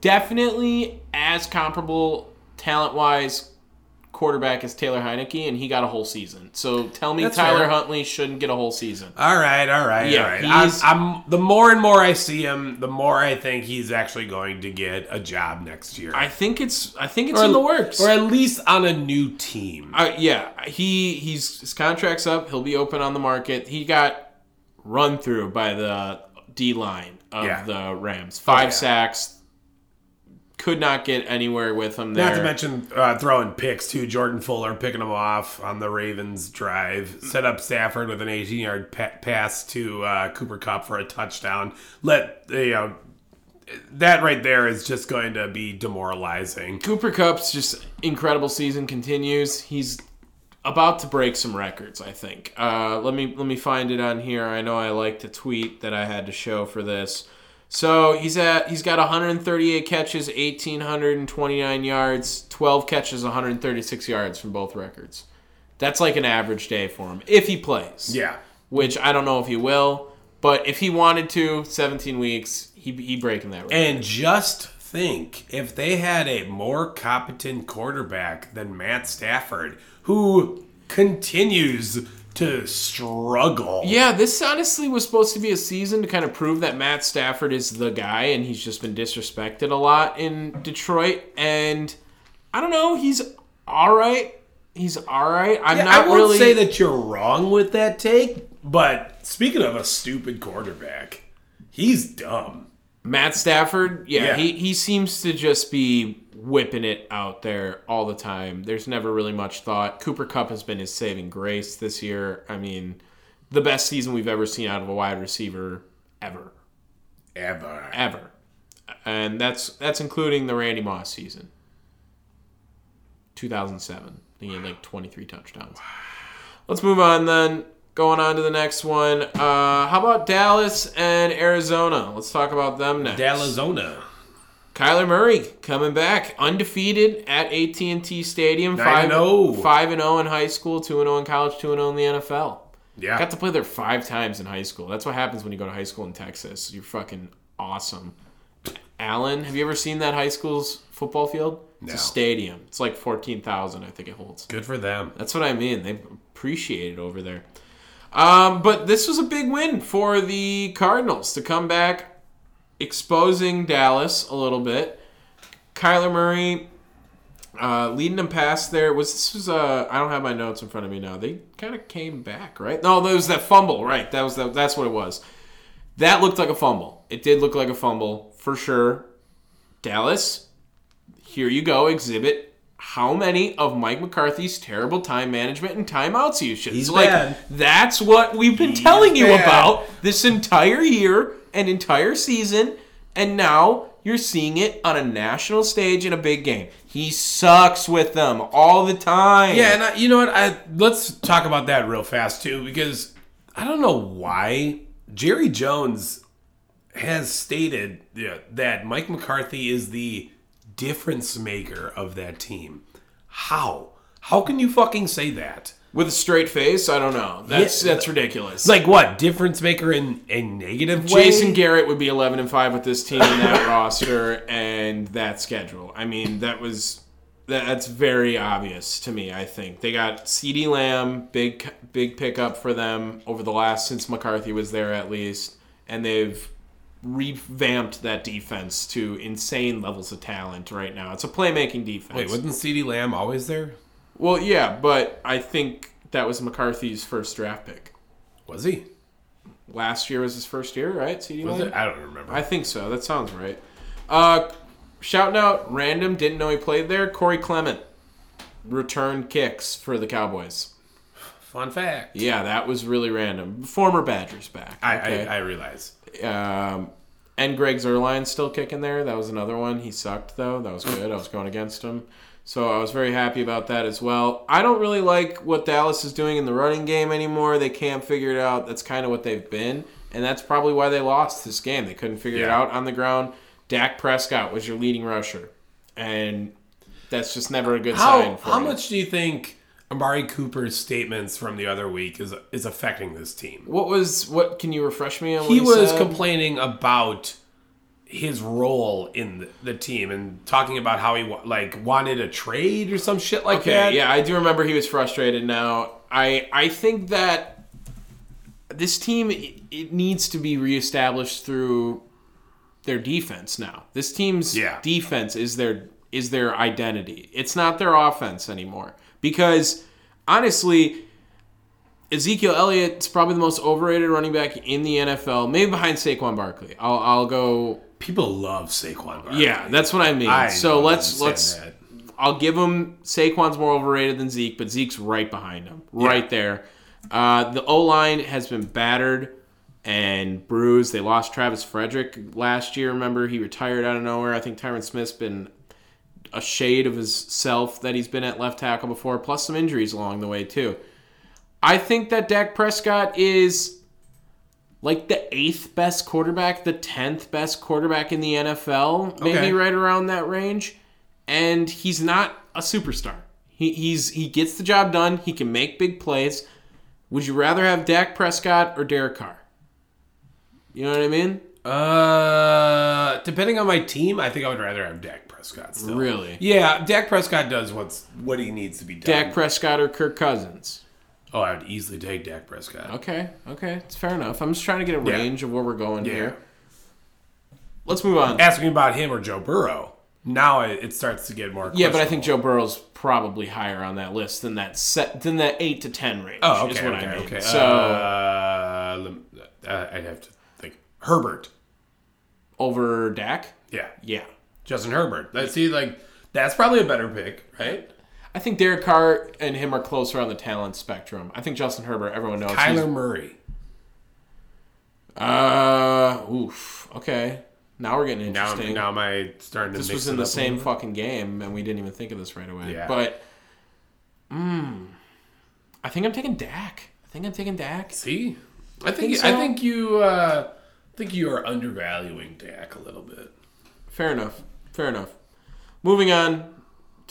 definitely as comparable talent wise quarterback is Taylor Heinicke, and he got a whole season. So tell me That's Tyler fair. Huntley shouldn't get a whole season. all right, all right, Yeah, all right. I'm, I'm the more and more I see him, the more I think he's actually going to get a job next year, I think it's I think it's or, in the works. or at least on a new team. Uh, yeah, he he's his contract's up. He'll be open on the market. He got run through by the D line of Yeah. the Rams. Five yeah. sacks. Could not get anywhere with him there. Not to mention uh, throwing picks too. Jordan Fuller picking him off on the Ravens drive. Set up Stafford with an 18-yard pa- pass to uh, Cooper Kupp for a touchdown. Let you know that right there is just going to be demoralizing. Cooper Kupp's just incredible season continues. He's about to break some records, I think. Uh, let me let me find it on here. I know I like a tweet that I had to show for this. So he's at he's got 138 catches, 1829 yards, 12 catches, 136 yards from both records. That's like an average day for him if he plays. Yeah. Which I don't know if he will, but if he wanted to, 17 weeks, he he breaking that record. And just think if they had a more competent quarterback than Matt Stafford, who continues to struggle. Yeah, this honestly was supposed to be a season to kind of prove that Matt Stafford is the guy, and he's just been disrespected a lot in Detroit. And I don't know, he's all right. He's all right. I'm Yeah, not I won't really. say that you're wrong with that take, but speaking of a stupid quarterback, he's dumb. Matt Stafford, yeah, Yeah. He, he seems to just be whipping it out there all the time. There's never really much thought. Cooper Kupp has been his saving grace this year. I mean, the best season we've ever seen out of a wide receiver ever. Ever. ever, and that's that's including the Randy Moss season, 2007. He had like 23 touchdowns. Let's move on then. Going on to the next one. Uh, how about Dallas and Arizona? Let's talk about them next. Dallazona. Kyler Murray coming back undefeated at AT&T Stadium. Five and oh. five and zero in high school, two and zero in college, two and zero in the NFL. Yeah. Got to play there five times in high school. That's what happens when you go to high school in Texas. You're fucking awesome. Allen, have you ever seen that high school's football field? It's No. a stadium. It's like 14,000, I think it holds. Good for them. That's what I mean. They appreciate it over there. Um, but this was a big win for the Cardinals to come back, exposing Dallas a little bit. Kyler Murray uh, leading them past there was this was uh, I don't have my notes in front of me now. They kind of came back, right? No, there was that fumble, right? That was the, that's what it was. That looked like a fumble. It did look like a fumble for sure. Dallas, here you go. Exhibit how many of Mike McCarthy's terrible time management and timeouts usage. He's like bad. that's what we've been He's telling you bad. about this entire year and entire season, and now you're seeing it on a national stage in a big game. He sucks with them all the time. Yeah, and I, you know what? I, let's talk about that real fast too, because I don't know why Jerry Jones has stated that Mike McCarthy is the difference maker of that team. How? How can you fucking say that? With a straight face, I don't know. That's Yeah. that's ridiculous. Like what difference maker in a negative way? Jason Garrett would be 11 and 5 with this team and that roster and that schedule. I mean, that was that's very obvious to me, I think. They got CeeDee Lamb, big big pickup for them over the last since McCarthy was there at least, and they've revamped that defense to insane levels of talent right now. It's a playmaking defense. Wait, wasn't CeeDee Lamb always there? Well, yeah, but I think that was McCarthy's first draft pick. Was he? Last year was his first year, right? CD Was it? I don't remember. I think so. That sounds right. Uh, shouting out random, didn't know he played there. Corey Clement returned kicks for the Cowboys. Fun fact. Yeah, that was really random. Former Badgers back. I, okay? I I realize. um, and Greg Zuerlein still kicking there. That was another one. He sucked though. That was good. I was going against him. So I was very happy about that as well. I don't really like what Dallas is doing in the running game anymore. They can't figure it out. That's kind of what they've been. And that's probably why they lost this game. They couldn't figure it out on the ground. Dak Prescott was your leading rusher. And that's just never a good sign How for how you. much do you think Amari Cooper's statements from the other week is is affecting this team? What was what can you refresh me on what He was said? complaining about his role in the, the team and talking about how he like wanted a trade or some shit like Okay, that. yeah, I do remember he was frustrated. Now, I I think that this team it, it needs to be reestablished through their defense. Now, this team's Yeah. defense is their is their identity. It's not their offense anymore because honestly. Ezekiel Elliott's probably the most overrated running back in the NFL, maybe behind Saquon Barkley. I'll, I'll go People love Saquon. Barkley. yeah, that's what I mean. I so let's let's. that. I'll give him Saquon's more overrated than Zeke, but Zeke's right behind him, right there. Uh, the O line has been battered and bruised. They lost Travis Frederick last year. Remember, he retired out of nowhere. I think Tyron Smith's been a shade of his self that he's been at left tackle before, plus some injuries along the way too. I think that Dak Prescott is like the eighth best quarterback, the tenth best quarterback in the NFL, maybe Okay. right around that range. And he's not a superstar. He, he's he gets the job done. He can make big plays. Would you rather have Dak Prescott or Derek Carr? You know what I mean? Uh, depending on my team, I think I would rather have Dak Prescott. Still. Really? Yeah, Dak Prescott does what's what he needs to be done. Dak Prescott or Kirk Cousins? Oh, I would easily take Dak Prescott. Okay, okay, it's fair enough. I'm just trying to get a Yeah. range of where we're going Yeah. here. Let's move on. Asking about him or Joe Burrow. Now it, it starts to get more. Yeah, but I think. Joe Burrow's probably higher on that list than that set than that eight to ten range. Oh, is okay, what okay, I mean. okay. So uh, uh, I'd have to think Herbert. over Dak, Yeah, yeah. Justin Herbert. Let's see, like that's probably a better pick, right? I think Derek Carr and him are closer on the talent spectrum. I think Justin Herbert, everyone knows. Kyler Murray. Uh, oof. Okay. Now we're getting Now, interesting. now am I starting to? this was in the same fucking game, and we didn't even think of this right away. Yeah. But, mm, I think I'm taking Dak. I think I'm taking Dak. See, I think Think I think you uh, I think you are undervaluing Dak a little bit. Fair enough. Fair enough. Moving on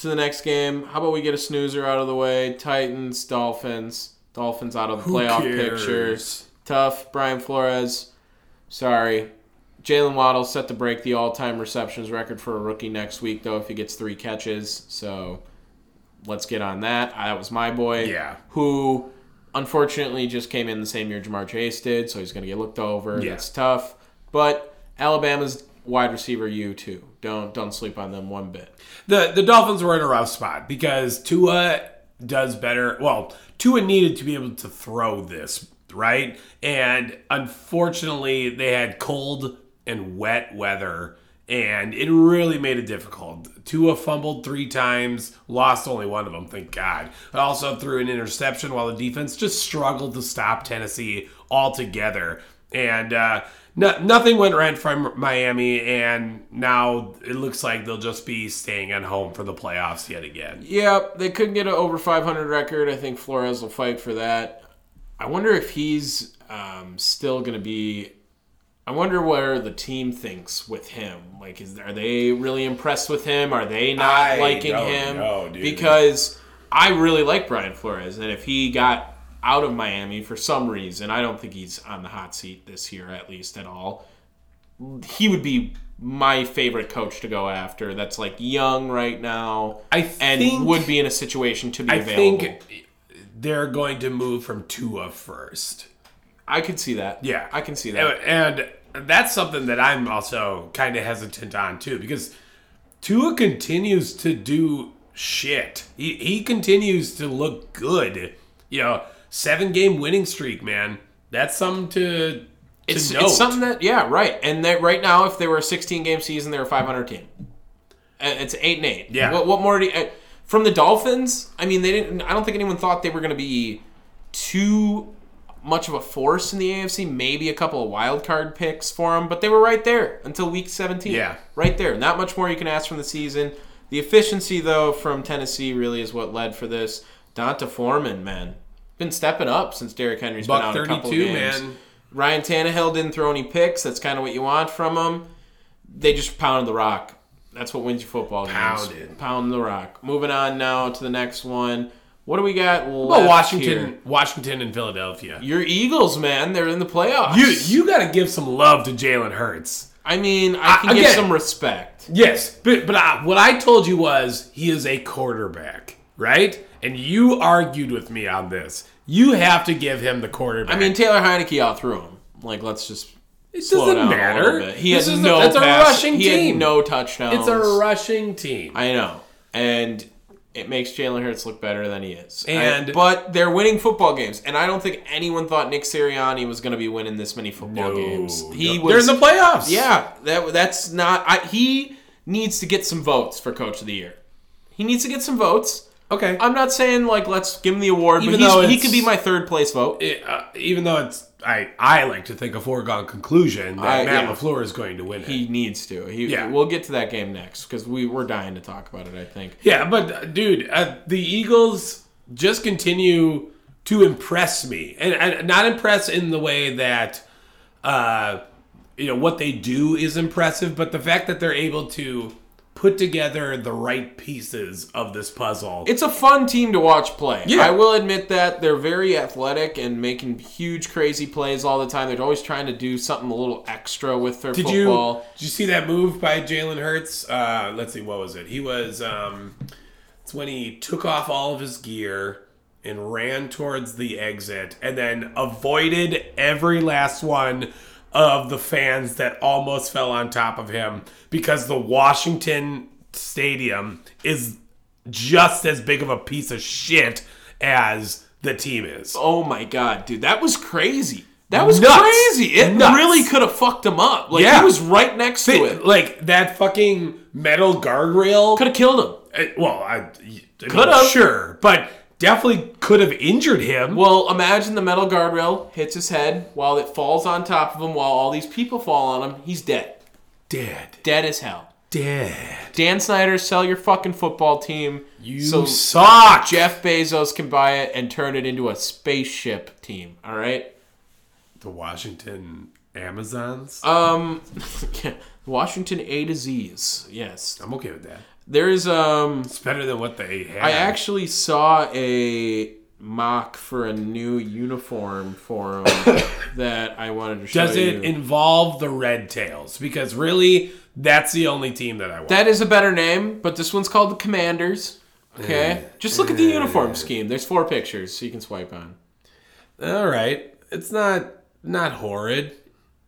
to the next game. How about we get a snoozer out of the way? Titans, Dolphins. Dolphins out of the Who playoff cares? picture. Tough. Brian Flores. Sorry. Jaylen Waddle set to break the all-time receptions record for a rookie next week, though, if he gets three catches. So let's get on that. That was my boy. Yeah. Who unfortunately just came in the same year Ja'Marr Chase did, so he's going to get looked over. Yeah. That's tough. But Alabama's wide receiver you too. Don't don't sleep on them one bit. The the Dolphins were in a rough spot because Tua does better. Well, Tua needed to be able to throw this, right? And unfortunately, they had cold and wet weather, and it really made it difficult. Tua fumbled three times, lost only one of them, thank God. Also threw an interception while the defense just struggled to stop Tennessee altogether. And uh, no, nothing went right from Miami, and now it looks like they'll just be staying at home for the playoffs yet again. Yep, they couldn't get an over 500 record. I think Flores will fight for that. I wonder if he's um, still going to be. I wonder where the team thinks with him. Like, is are they really impressed with him? Are they not I liking him? know, dude. Because I really like Brian Flores, and if he got out of Miami for some reason, I don't think he's on the hot seat this year, at least at all. He would be my favorite coach to go after. That's like young right now, I and think- would be in a situation to be available. I available. think they're going to move from Tua first. I could see that. Yeah, I can see that. and, and that's something that I'm also kind of hesitant on too because Tua continues to do shit. He he continues to look good. You know, seven game winning streak, man. That's something to to It's, note. it's something that yeah right and that right now if they were a 16 game season they're a 500 team Uh, it's eight and eight Yeah. what, what more do you, uh, from the dolphins i mean they didn't i don't think anyone thought they were going to be too much of a force in the afc maybe a couple of wild card picks for them but they were right there until week 17 Yeah. right there not much more you can ask from the season the efficiency though from tennessee really is what led for this D'Onta Foreman man been stepping up since Derrick Henry's Buck been out a couple 32, games. man. Ryan Tannehill didn't throw any picks. That's kind of what you want from him. They just pounded the rock. That's what wins you football games. Pounded. Pound the rock. Moving on now to the next one. What do we got Well, Washington, here? Washington, and Philadelphia. Your Eagles, man. They're in the playoffs. You you got to give some love to Jalen Hurts. I mean, I can I- give some respect. Yes, but but I, what I told you was he is a quarterback, right? And you argued with me on this. You have to give him the quarterback. I mean, Taylor Heinicke outthrew him. Like, let's just it slow doesn't matter. He This had is a- no it's a rushing He team. had no touchdowns. It's a rushing team. I know, and it makes Jalen Hurts look better than he is. And- I- but they're winning football games, and I don't think anyone thought Nick Sirianni was going to be winning this many football games. He No. was. They're in the playoffs. Yeah, that that's not. I, he needs to get some votes for Coach of the Year. He needs to get some votes. Okay. I'm not saying like let's give him the award, Even but he's, though he it's- could be my third place vote. It, uh, even though it's I I like to think a foregone conclusion that I- Matt yeah. LaFleur is going to win it. He needs to. He, Yeah. We'll get to that game next because we we're dying to talk about it. I think. Yeah, but uh, dude, uh, the Eagles just continue to impress me, and, and not impress in the way that, uh, you know, what they do is impressive, but the fact that they're able to put together the right pieces of this puzzle. It's a fun team to watch play. Yeah. I will admit that they're very athletic and making huge, crazy plays all the time. They're always trying to do something a little extra with their did football. you did you see that move by Jalen Hurts? Uh, let's see, what was it? He was um, it's when he took off all of his gear and ran towards the exit and then avoided every last one of the fans that almost fell on top of him because the Washington Stadium is just as big of a piece of shit as the team is. Oh my god, dude, that was crazy. That was Nuts. crazy. It Nuts. really could have fucked him up. Like Yeah. he was right next to it. Like that fucking metal guardrail. Could have killed him. Uh, well, I, I Could've. sure, but definitely could have injured him. Well, imagine the metal guardrail hits his head while it falls on top of him while all these people fall on him. He's dead. dead, Dead as hell. dead. Dan Snyder, sell your fucking football team You so suck. Jeff Bezos can buy it and turn it into a spaceship team. All right. the Washington Amazons. Um, yeah, Washington A to Z's. Yes, I'm okay with that. There is um. It's better than what they had. I actually saw a mock for a new uniform for 'em that I wanted to show Does you. it involve the Red Tails? Because really, that's the only team that I want. that is a better name, but this one's called the Commanders. Okay, just look at the uniform scheme. There's four pictures, so you can swipe on. All right, it's not not horrid.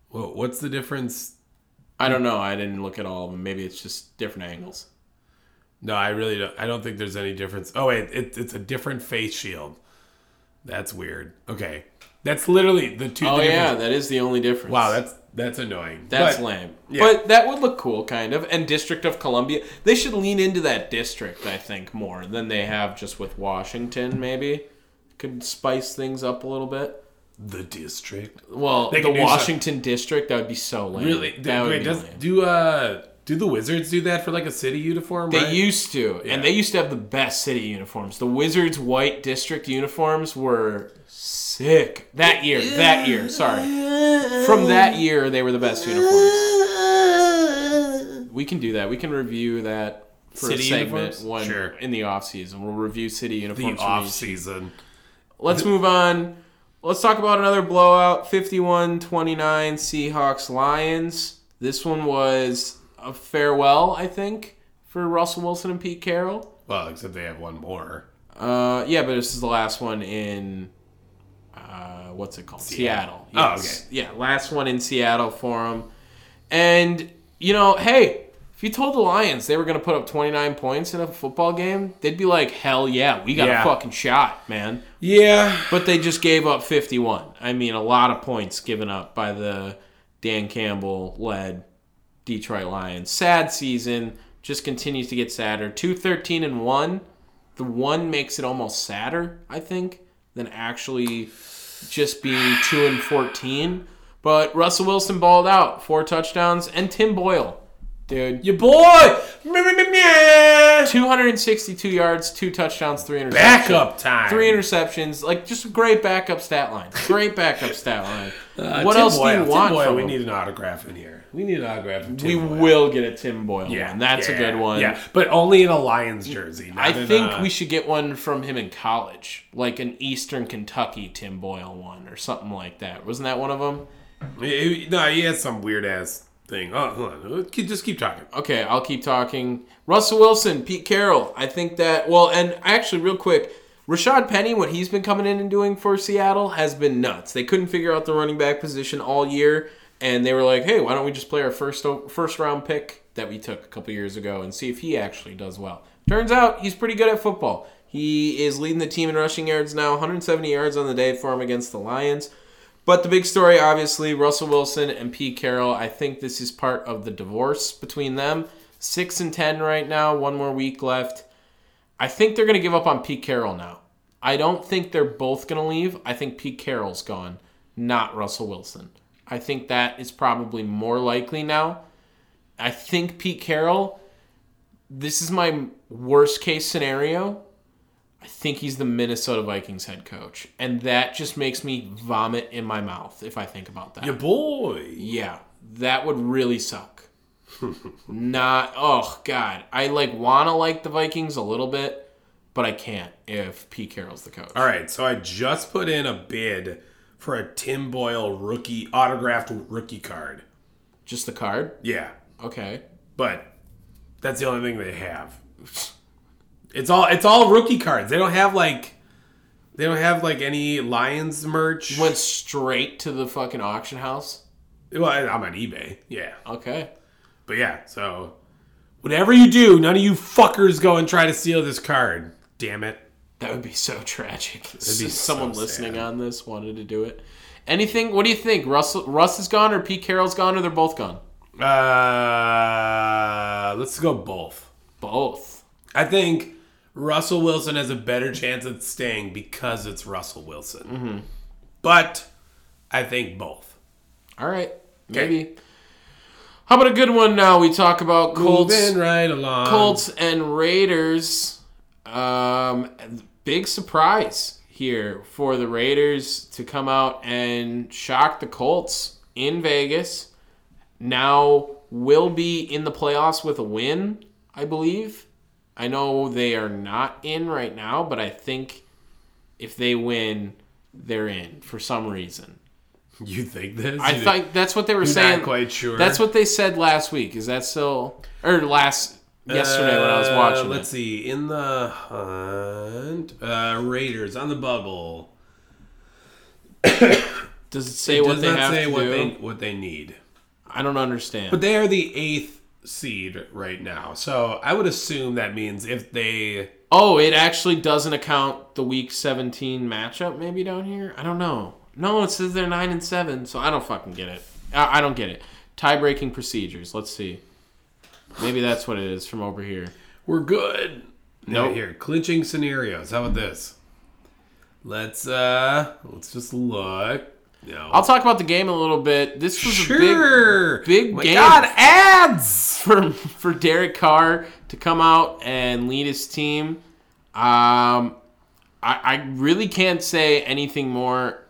What's the difference? I don't know. I didn't look at all of them. Maybe it's just different angles. No, I really don't. I don't think there's any difference. Oh wait, it, it's a different face shield. That's weird. Okay, that's literally the two. Oh the yeah, that is the only difference. Wow, that's that's annoying. That's But- lame. yeah. But that would look cool, kind of. And District of Columbia, they should lean into that district, I think, more than they have just with Washington. Maybe could spice things up a little bit. The district. Well, They the do some- Washington district, that would be so lame. Really? that would Wait, be does lame. do uh do the Wizards do that for like a city uniform? They right? used to, Yeah. and they used to have the best city uniforms. The Wizards' white district uniforms were sick that year. That year, sorry. From that year, they were the best uniforms. We can do that. We can review that for City a segment uniforms? one Sure. in the off season. We'll review city uniforms. from off season. Let's move on. Let's talk about another blowout 51 29 Seahawks Lions. This one was a farewell, I think, for Russell Wilson and Pete Carroll. Well, except they have one more. Uh, yeah, but this is the last one in uh, what's it called? Seattle. Oh, Yes. Yeah, last one in Seattle for them. And you know, hey, if you told the Lions they were going to put up 29 points in a football game, they'd be like, "Hell yeah, we got Yeah. a fucking shot, man." Yeah. But they just gave up 51. I mean, a lot of points given up by the Dan Campbell led Detroit Lions. Sad season, just continues to get sadder. 213 and 1. The 1 makes it almost sadder, I think, than actually just being 2 and 14. But Russell Wilson balled out, four touchdowns, and Tim Boyle, dude, Your boy. Meh, meh, meh, meh. 262 yards, two touchdowns, three interceptions. Backup time. Three interceptions, like just a great backup stat line. Great backup stat line. Uh, what Tim else Boyle. do you want Tim Boyle, we him? need an autograph in here. We need an autograph we Boyle. will get a Tim Boyle Yeah, one. That's yeah, a good one. Yeah, but only in a Lions jersey. I think a- we should get one from him in college, like an Eastern Kentucky Tim Boyle one or something like that. Wasn't that one of them? He- he- No, he had some weird ass thing. Oh, hold on. Just keep talking. Okay, I'll keep talking. Russell Wilson, Pete Carroll. I think that well, and actually, real quick, Rashaad Penny, what he's been coming in and doing for Seattle has been nuts. They couldn't figure out the running back position all year, and they were like, "Hey, why don't we just play our first first round pick that we took a couple years ago and see if he actually does well?" Turns out he's pretty good at football. He is leading the team in rushing yards now, 170 yards on the day for him against the Lions. But the big story, obviously, Russell Wilson and Pete Carroll. I think this is part of the divorce between them. Six and ten right now, one more week left. I think they're going to give up on Pete Carroll now. I don't think they're both going to leave. I think Pete Carroll's gone, not Russell Wilson. I think that is probably more likely now. I think Pete Carroll, this is my worst case scenario. I think he's the Minnesota Vikings head coach. And that just makes me vomit in my mouth if I think about that. Your boy. Yeah, that would really suck. Not, oh god, I like want to like the Vikings a little bit, but I can't if Pete Carroll's the coach. All right, so I just put in a bid for a Tim Boyle rookie autographed rookie card. Just the card? Yeah, Okay. but that's the only thing they have. It's all it's all rookie cards. They don't have like They don't have like any Lions merch. Went straight to the fucking auction house. Well, I'm on eBay. Yeah. Okay. But yeah, so whatever you do, none of you fuckers go and try to steal this card. Damn it. That would be so tragic. be Someone so listening sad. on this wanted to do it. Anything? What do you think? Russell Russ is gone, or Pete Carroll's gone, or they're both gone? Uh, let's go both. Both. I think Russell Wilson has a better chance at staying because it's Russell Wilson. Mm-hmm. But I think both. All right. Maybe. How about a good one now? We talk about Colts, Moving right along. Colts and Raiders. Um, big surprise here for the Raiders to come out and shock the Colts in Vegas. Now will be in the playoffs with a win, I believe. I know they are not in right now, but I think if they win, they're in for some reason. You think this? I think that's what they were You're saying. not quite sure. That's what they said last week. Is that still or last yesterday when I was Uh, watching? Let's it. see. In the hunt, uh, Raiders on the bubble. Does it say It what they have to what do? they what they need. I don't understand. But they are the eighth seed right now, so I would assume that means if they oh, it actually doesn't account the week 17 matchup maybe down here. I don't know. No, it says they're nine and seven, so I don't fucking get it. I, I don't get it. Tie breaking procedures. Let's see. Maybe that's what it is from over here. We're good. No, Nope. here clinching scenarios. How about this? Let's uh, let's just look. No, I'll talk about the game a little bit. This was a big sure. big My game. God, ads. for for Derek Carr to come out and lead his team. Um, I, I really can't say anything more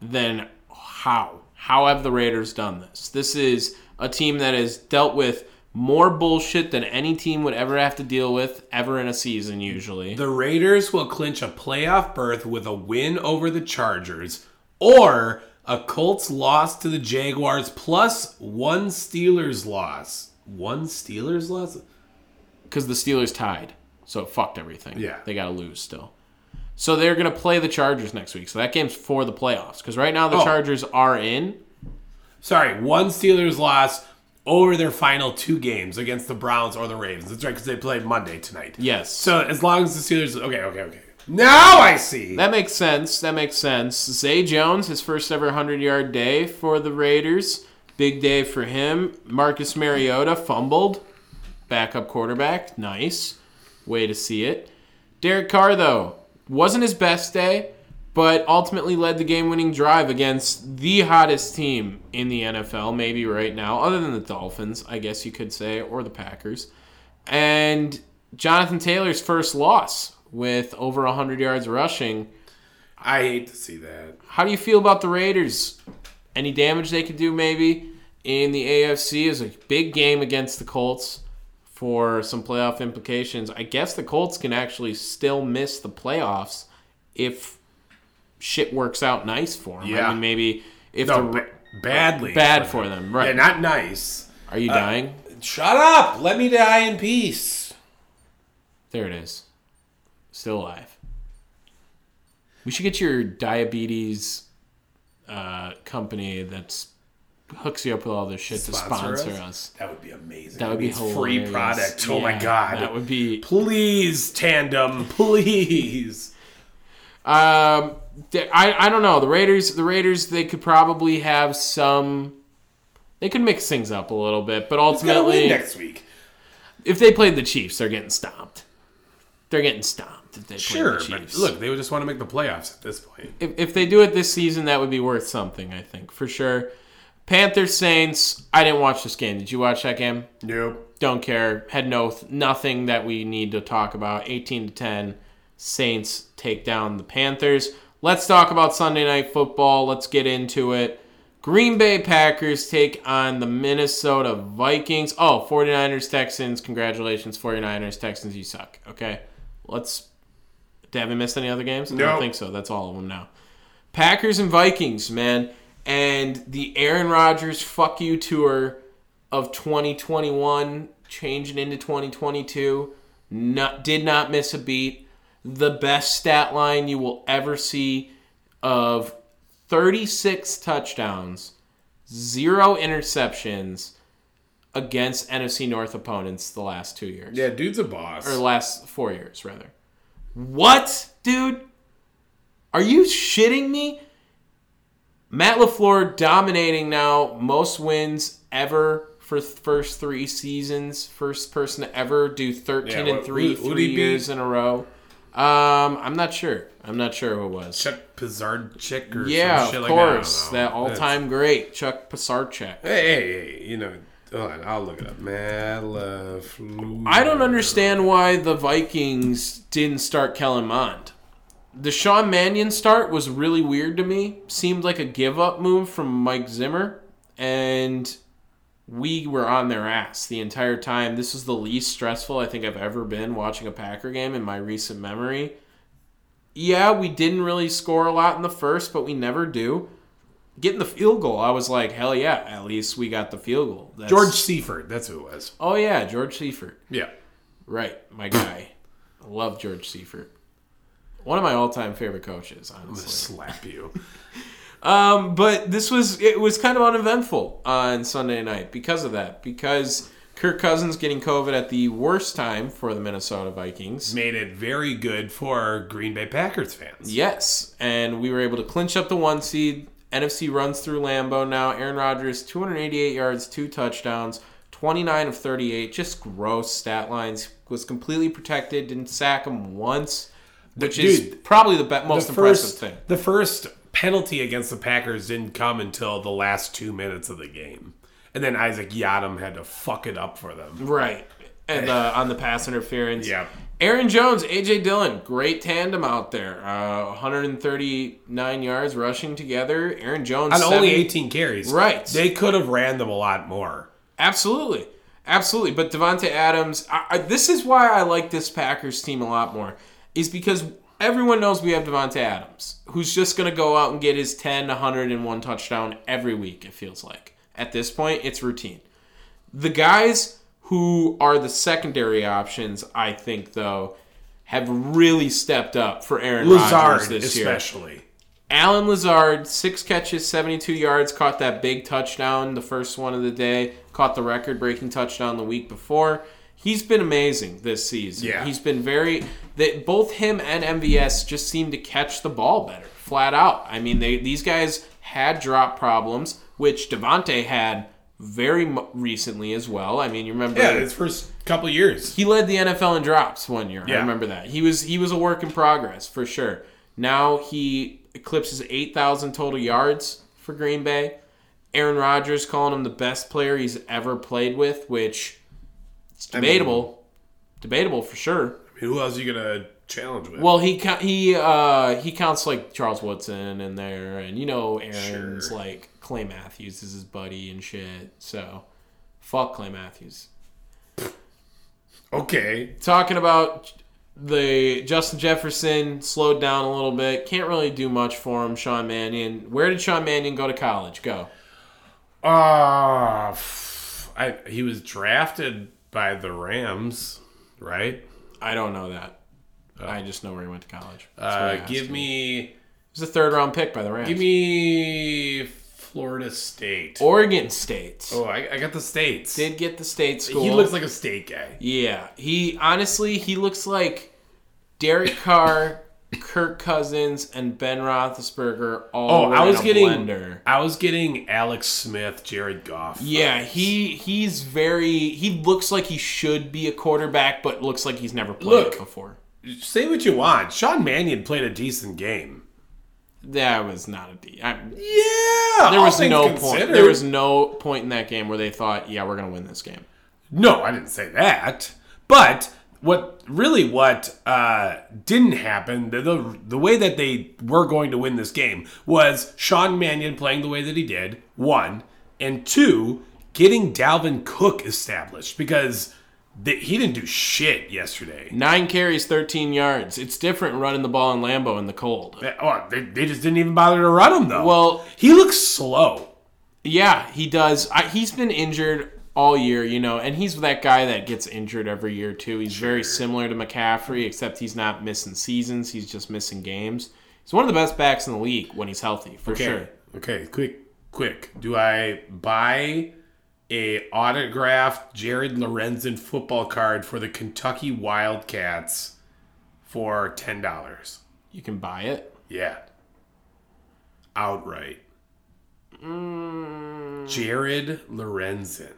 than how how have the Raiders done this? This is a team that has dealt with more bullshit than any team would ever have to deal with ever in a season. Usually, The Raiders will clinch a playoff berth with a win over the Chargers or a Colts loss to the Jaguars plus one Steelers loss. One Steelers loss? because the Steelers tied, so it fucked everything. Yeah. they got to lose still. So they're gonna play the Chargers next week. So that game's for the playoffs. Because right now the Oh. Chargers are in. Sorry, one Steelers loss over their final two games against the Browns or the Ravens. That's right, because they play Monday tonight. Yes. So as long as the Steelers. Okay, okay, okay. Now I see. That makes sense. That makes sense. Zay Jones, his first ever 100 yard day for the Raiders. Big day for him. Marcus Mariota fumbled. Backup quarterback. Nice. Way to see it. Derek Carr, though, wasn't his best day, but ultimately led the game winning drive against the hottest team in the NFL, maybe right now, other than the Dolphins, I guess you could say, or the Packers. And Jonathan Taylor's first loss with over 100 yards rushing. I hate to see that. How do you feel about the Raiders? Any damage they could do maybe in the AFC is a big game against the Colts for some playoff implications. I guess the Colts can actually still miss the playoffs if shit works out nice for them. Yeah. I mean, maybe if No, the ba- badly. bad for them, right? Yeah, not nice. Are you dying? Shut up. Let me die in peace. There it is. Still alive. We should get your diabetes uh, company that's hooks you up with all this shit to sponsor us. That would be amazing. That would be means free hilarious. product. Oh my god. that would be. Please, tandem, please. Um, I I don't know the Raiders. The Raiders they could probably have some. They could mix things up a little bit, but ultimately, next week. if they played the Chiefs, they're getting stomped. They're getting stomped if they Sure, the but look, they would just want to make the playoffs at this point. if, if they do it this season, that would be worth something. I think for sure. Panthers Saints. I didn't watch this game. Did you watch that game? Nope. Don't care. Had no nothing that we need to talk about. 18 to 10. Saints take down the Panthers. Let's talk about Sunday night football. Let's get into it. Green Bay Packers take on the Minnesota Vikings. Oh, 49ers Texans. Congratulations 49ers Texans. You suck. Okay. Let's have we missed any other games? I don't think so. That's all of them now. Packers and Vikings, man. And the Aaron Rodgers fuck you tour of 2021 changing into 2022 not, did not miss a beat. The best stat line you will ever see of 36 touchdowns, zero interceptions against NFC North opponents the last two years. Yeah, dude's a boss. Or last four years, rather. What, dude? Are you shitting me? Matt LaFleur dominating now, most wins ever for first three seasons. First person to ever do 13 Yeah, and 3 who- three years in a row. Um, I'm not sure. I'm not sure who it was. Chuck Pizarchik or yeah, some of shit like that. Course. that all-time great, Chuck Pasarchek. Hey, hey, hey, you know, on, I'll look it up. Matt LaFleur. I don't understand why the Vikings didn't start Kellen Mond. The Sean Mannion start was really weird to me. Seemed like a give up move from Mike Zimmer, and we were on their ass the entire time. This was the least stressful I think I've ever been watching a Packer game in my recent memory. Yeah, we didn't really score a lot in the first, but we never do. Getting the field goal, I was like, hell yeah, at least we got the field goal. That's- George Seifert, that's who it was. Oh yeah, George Seifert. Yeah. Right, my guy. I love George Seifert. One of my all-time favorite coaches, honestly. Slap you. Um, but this was it was kind of uneventful on Sunday night because of that. Because Kirk Cousins getting COVID at the worst time for the Minnesota Vikings. Made it very good for Green Bay Packers fans. Yes, and we were able to clinch up the one seed. NFC runs through Lambeau now. Aaron Rodgers, 288 yards, two touchdowns, 29 of 38. Just gross stat lines. Was completely protected. Didn't sack him once, which is probably the be- most the impressive first, thing. The first penalty against the Packers didn't come until the last two minutes of the game. And then Isaac Yiadom had to fuck it up for them. Right. And uh, on the pass interference. Yeah. Aaron Jones, AJ Dillon, great tandem out there. Uh, 139 yards rushing together. Aaron Jones On only 18 carries. Right. They could have ran them a lot more. Absolutely. Absolutely. But Davante Adams, I, I, this is why I like this Packers team a lot more, is because everyone knows we have Davante Adams, who's just going to go out and get his 10, 101 touchdown every week, it feels like. At this point, it's routine. The guys who are the secondary options, I think, though, have really stepped up for Aaron Rodgers Lazard, this year. especially. Allen Lazard, six catches, 72 yards, caught that big touchdown, the first one of the day, caught the record breaking touchdown the week before. He's been amazing this season. Yeah. He's been very that both him and MVS just seem to catch the ball better, flat out. I mean, they these guys had drop problems, which Davante had very mo- recently as well. I mean, you remember Yeah, his first couple years. he led the NFL in drops one year. I remember that. He was he was a work in progress for sure. Now he eclipses 8,000 total yards for Green Bay. Aaron Rodgers calling him the best player he's ever played with, which it's debatable. debatable for sure. I mean, who else are you gonna challenge with? Well, he he uh, he counts like Charles Woodson in there, and you know Aaron's Sure. like Clay Matthews is his buddy and shit. So, fuck Clay Matthews. okay. talking about the Justin Jefferson slowed down a little bit. Can't really do much for him. Sean Mannion. Where did Sean Mannion go to college? Go. Uh, I, he was drafted by the Rams, right? I don't know that. I just know where he went to college. That's what I Uh, give me, He was a third round pick by the Rams. give me Florida State. Oregon State. oh, I, I got the states. Did get the state school. He looks like a state guy. Yeah, he honestly he looks like Derek Carr, Kirk Cousins, and Ben Roethlisberger all. Oh, I was getting, blender. I was getting Alex Smith, Jared Goff. Yeah, he he's very he looks like he should be a quarterback, but looks like he's never played Look. it before. Say what you want. Sean Mannion played a decent game. That was not a D. I, Yeah, there was no considered. point. There was no point in that game where they thought, yeah, we're gonna win this game. No, I didn't say that. But what really what uh, didn't happen, the, the the way that they were going to win this game was Sean Mannion playing the way that he did, one, and two, getting Dalvin Cook established because the, he didn't do shit yesterday. Nine carries, thirteen yards. It's different running the ball in Lambeau in the cold. Oh, they, they just didn't even bother to run him though. Well- he looks slow. Yeah, he does. I, he's been injured all year, you know, and he's that guy that gets injured every year too. He's very similar to McCaffrey, except he's not missing seasons; he's just missing games. He's one of the best backs in the league when he's healthy, for Okay. sure. Okay, quick, quick. Do I buy a autographed Jared Lorenzen football card for the Kentucky Wildcats for ten dollars? You can buy it. Yeah. Outright. Mm. Jared Lorenzen.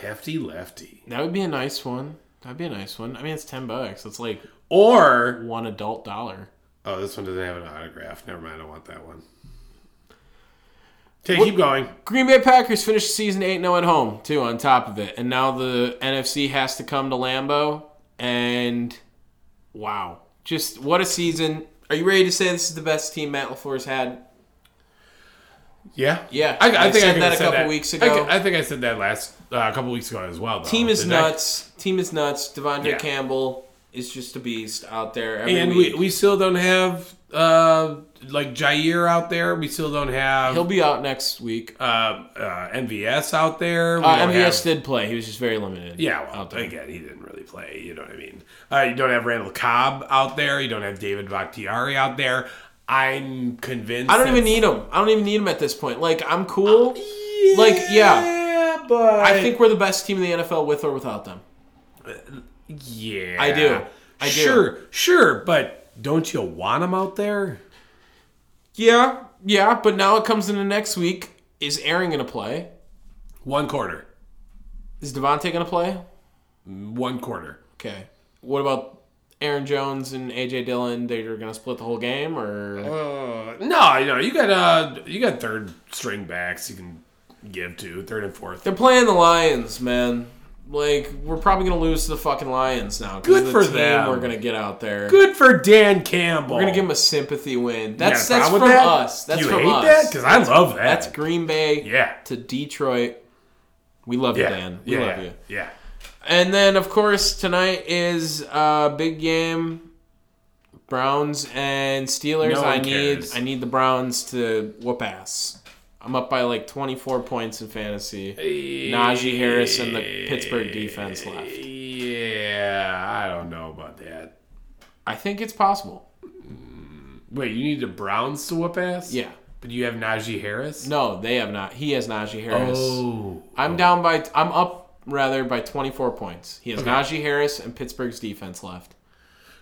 Hefty lefty. That would be a nice one. That'd be a nice one. I mean, it's ten bucks. It's like Or one adult dollar. oh, this one doesn't have an autograph. Never mind, I want that one. Okay, keep going. Green Bay Packers finished the season 8 0 at home, too, on top of it. And now the NFC has to come to Lambeau. And wow. Just what a season. Are you ready to say this is the best team Matt LaFleur's had? Yeah, Yeah, I, I I think said I that a couple weeks ago. I, I think I said that last uh, a couple weeks ago as well. Though. Team is I? nuts. Team is nuts. De'Vondre Yeah. Campbell is just a beast out there every and we, week. we still don't have uh, like Jaire out there. We still don't have He'll be out next week. uh, uh, MVS out there. We Uh, MVS have- did play. He was just very limited. Yeah, well, out there. again, he didn't really play. You know what I mean? Uh, you don't have Randall Cobb out there. You don't have David Bakhtiari out there. I'm convinced. I don't even need him. I don't even need him at this point. Like I'm cool. Like, yeah. Yeah, but I think we're the best team in the NFL with or without them. yeah, I do. I do. Sure, sure, but don't you want them out there? Yeah, yeah, but now it comes into next week. Is Aaron going to play? One quarter, Is Davante going to play? one quarter. Okay. What about Aaron Jones and AJ Dillon? They're going to split the whole game, or Uh, no, you know you got uh you got third string backs you can give to third and fourth. they're playing the Lions, man. Like we're probably to lose to the fucking Lions now. 'cause Good of the for team them. We're to get out there. Good for Dan Campbell. We're to give them a sympathy win. That's got a that's problem from with that? us. That's Do you from hate us. that? Because I love that. That's Green Bay yeah, to Detroit. We love you, yeah, Dan. We yeah, love yeah, you. yeah. And then, of course, tonight is a big game. Browns and Steelers. No I need cares. I need the Browns to whoop ass. I'm up by like 24 points in fantasy. Najee Harris and the Pittsburgh defense left. Yeah, I don't know about that. I think it's possible. Wait, you need the Browns to whoop ass? Yeah. But you have Najee Harris? No, they have not. He has Najee Harris. Oh. I'm down by. I'm up rather by 24 points. He has Najee Harris and Pittsburgh's defense left.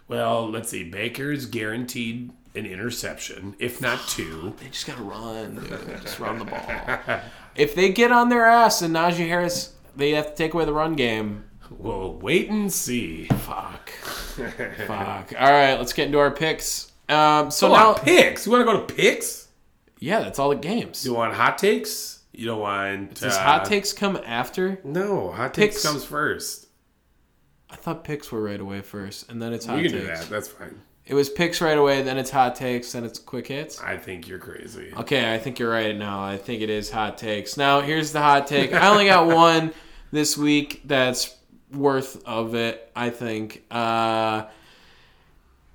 Well, let's see. Baker's guaranteed an interception, if not two. They just gotta run, dude. Just run the ball. If they get on their ass and Najee Harris, they have to take away the run game. We'll wait and see. Fuck. Fuck. All right, let's get into our picks. Um, so So now, picks. You want to go to picks? yeah, that's all the games. You want hot takes? You don't want. Does uh, hot takes come after? No, hot Picks- takes comes first. I thought picks were right away first, and then it's hot takes. We can takes. do that. That's fine. It was picks right away, then it's hot takes, then it's quick hits. I think you're crazy. Okay, I think you're right now. I think it is hot takes. Now, here's the hot take. I only got one this week that's worth of it, I think. Uh,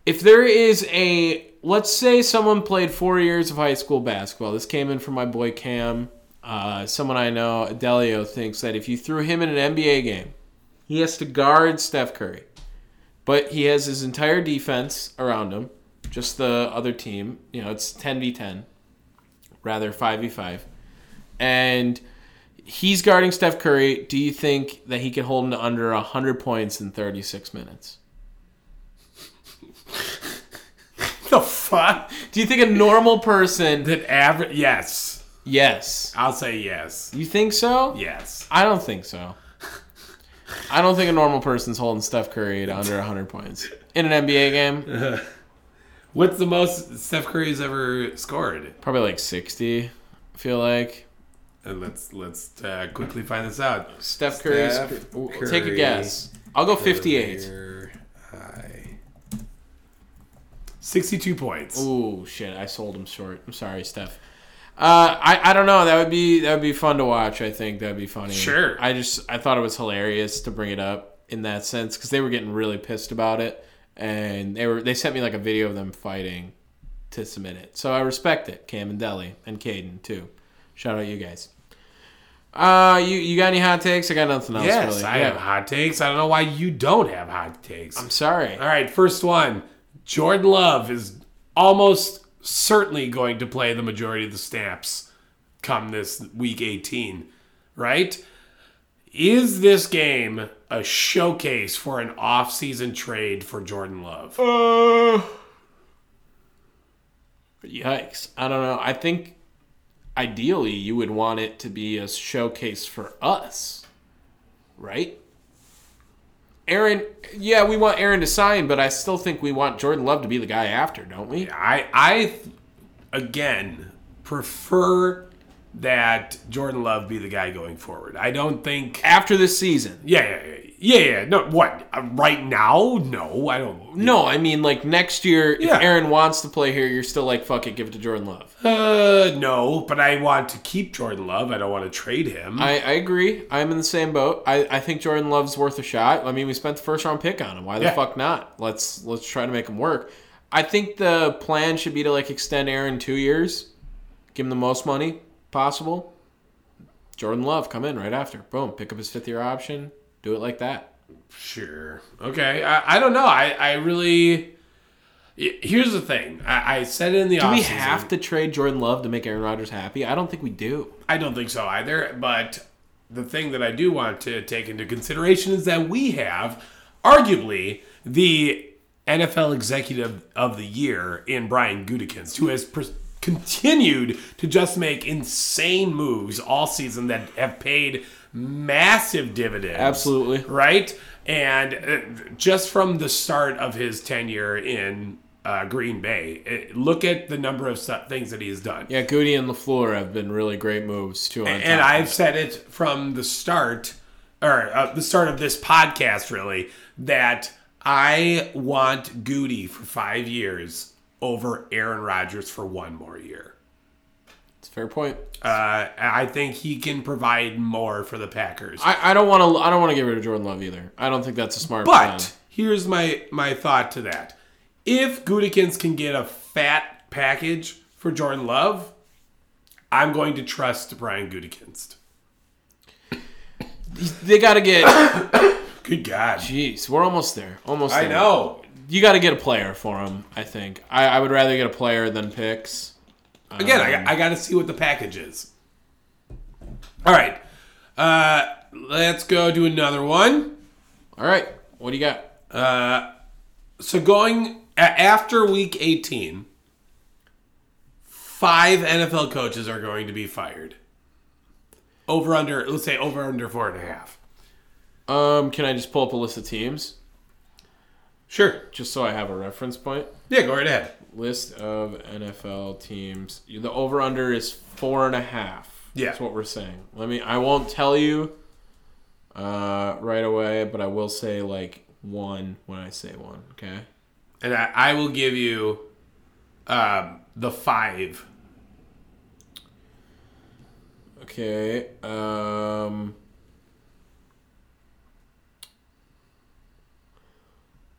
if there is a, let's say someone played four years of high school basketball. This came in from my boy Cam. Uh, someone I know, Adelio, thinks that if you threw him in an NBA game, he has to guard Steph Curry. But he has his entire defense around him, just the other team. You know, it's 10v10, rather 5v5. And he's guarding Steph Curry. Do you think that he can hold him to under 100 points in 36 minutes? the fuck? Do you think a normal person. That average? Yes. Yes. I'll say yes. You think so? Yes. I don't think so. I don't think a normal person's holding Steph Curry to under 100 points in an NBA game. What's the most Steph Curry's ever scored? Probably like 60. I feel like And let's let's uh, quickly find this out. Steph Curry's. Steph Take a guess. I'll go 58. Career high. Sixty-two points. Oh shit! I sold him short. I'm sorry, Steph. Uh, I I don't know. That would be that would be fun to watch. I think that'd be funny. Sure. I just I thought it was hilarious to bring it up in that sense because they were getting really pissed about it, and they were they sent me like a video of them fighting to submit it. So I respect it, Cam and Deli and Caden too. Shout out you guys. Uh, you you got any hot takes? I got nothing else Yes, really. I Yeah. have hot takes. I don't know why you don't have hot takes. I'm sorry. All right, first one. Jordan Love is almost certainly going to play the majority of the snaps come this week 18, right? Is this game a showcase for an off-season trade for Jordan Love? Uh, yikes. I don't know. I think ideally you would want it to be a showcase for us, right? Aaron, yeah, we want Aaron to sign, but I still think we want Jordan Love to be the guy after, don't we? I I again prefer that Jordan Love be the guy going forward. I don't think After this season. Yeah, yeah, yeah. Yeah, yeah. No, what? Uh, right now? No, I don't. No, I mean like next year, if Yeah. Aaron wants to play here, you're still like, fuck it, give it to Jordan Love. Uh, no, but I want to keep Jordan Love. I don't want to trade him. I, I agree. I'm in the same boat. I, I think Jordan Love's worth a shot. I mean, we spent the first round pick on him. Why the Yeah. fuck not? Let's let's try to make him work. I think the plan should be to like extend Aaron two years, give him the most money possible. Jordan Love come in right after. Boom, pick up his fifth year option. Do it like that. Sure. Okay. I, I don't know. I, I really. Here's the thing. I, I said it in the Do we have to trade Jordan Love to make Aaron Rodgers happy? I don't think we do. I don't think so either. But the thing that I do want to take into consideration is that we have, arguably, the NFL Executive of the Year in Brian Gutekunst, who has continued to just make insane moves all season that have paid massive dividends. Absolutely. Right? And uh, just from the start of his tenure in uh, Green Bay, uh, look at the number of things that he's done. Yeah, Goody and LaFleur have been really great moves too. On And top I've it. said it from the start, or uh, the start of this podcast, really, that I want Goody for five years over Aaron Rodgers for one more year. Fair point. Uh, I think he can provide more for the Packers. I, I don't want to. I don't want to get rid of Jordan Love either. I don't think that's a smart plan. But here's my my thought to that: if Gutekunst can get a fat package for Jordan Love, I'm going to trust Brian Gutekunst. They got to get. Good God! Jeez, we're almost there. Almost. I there. know. You got to get a player for him. I think. I, I would rather get a player than picks. Again, I, I got to see what the package is. All right, uh, let's go do another one. All right. What do you got? Uh, so going after week 18, five NFL coaches are going to be fired. Over under, let's say over under four and a half. Um, can I just pull up a list of teams Sure. just so I have a reference point? Yeah, go right ahead. List of NFL teams. The over under is four and a half. Yeah. That's what we're saying. Let me. I won't tell you uh, right away, but I will say like one when I say one. Okay. And I, I will give you um, the five. Okay. Um.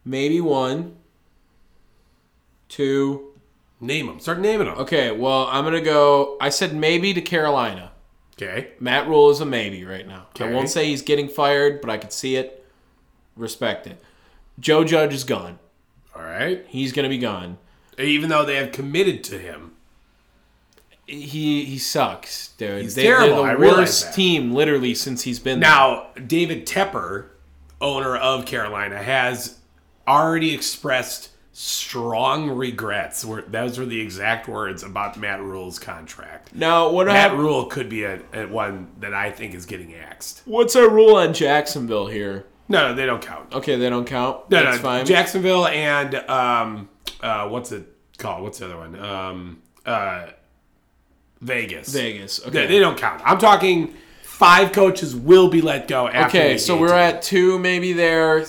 Maybe one. Two. Name them. Start naming them. Okay, well, I'm going to go. I said maybe to Carolina. Okay. Matt Rhule is a maybe right now. I Okay. won't say he's getting fired, but I could see it. Respect it. Joe Judge is gone. All right. He's going to be gone. Even though they have committed to him. He he sucks, dude. He's terrible, They're I the realize worst that. team, literally, since he's been there. Now, David Tepper, owner of Carolina, has already expressed strong regrets. Where those were the exact words about Matt Rhule's contract. Now, what Matt I, Rhule could be a, a one that I think is getting axed. what's our rule on Jacksonville here? No, no, they don't count. Okay, they don't count. No, That's no, fine. Jacksonville and um, uh, what's it called? What's the other one? Um, uh, Vegas. Vegas. Okay. they don't count. I'm talking five coaches will be let go after. Okay, so we're at two, maybe there.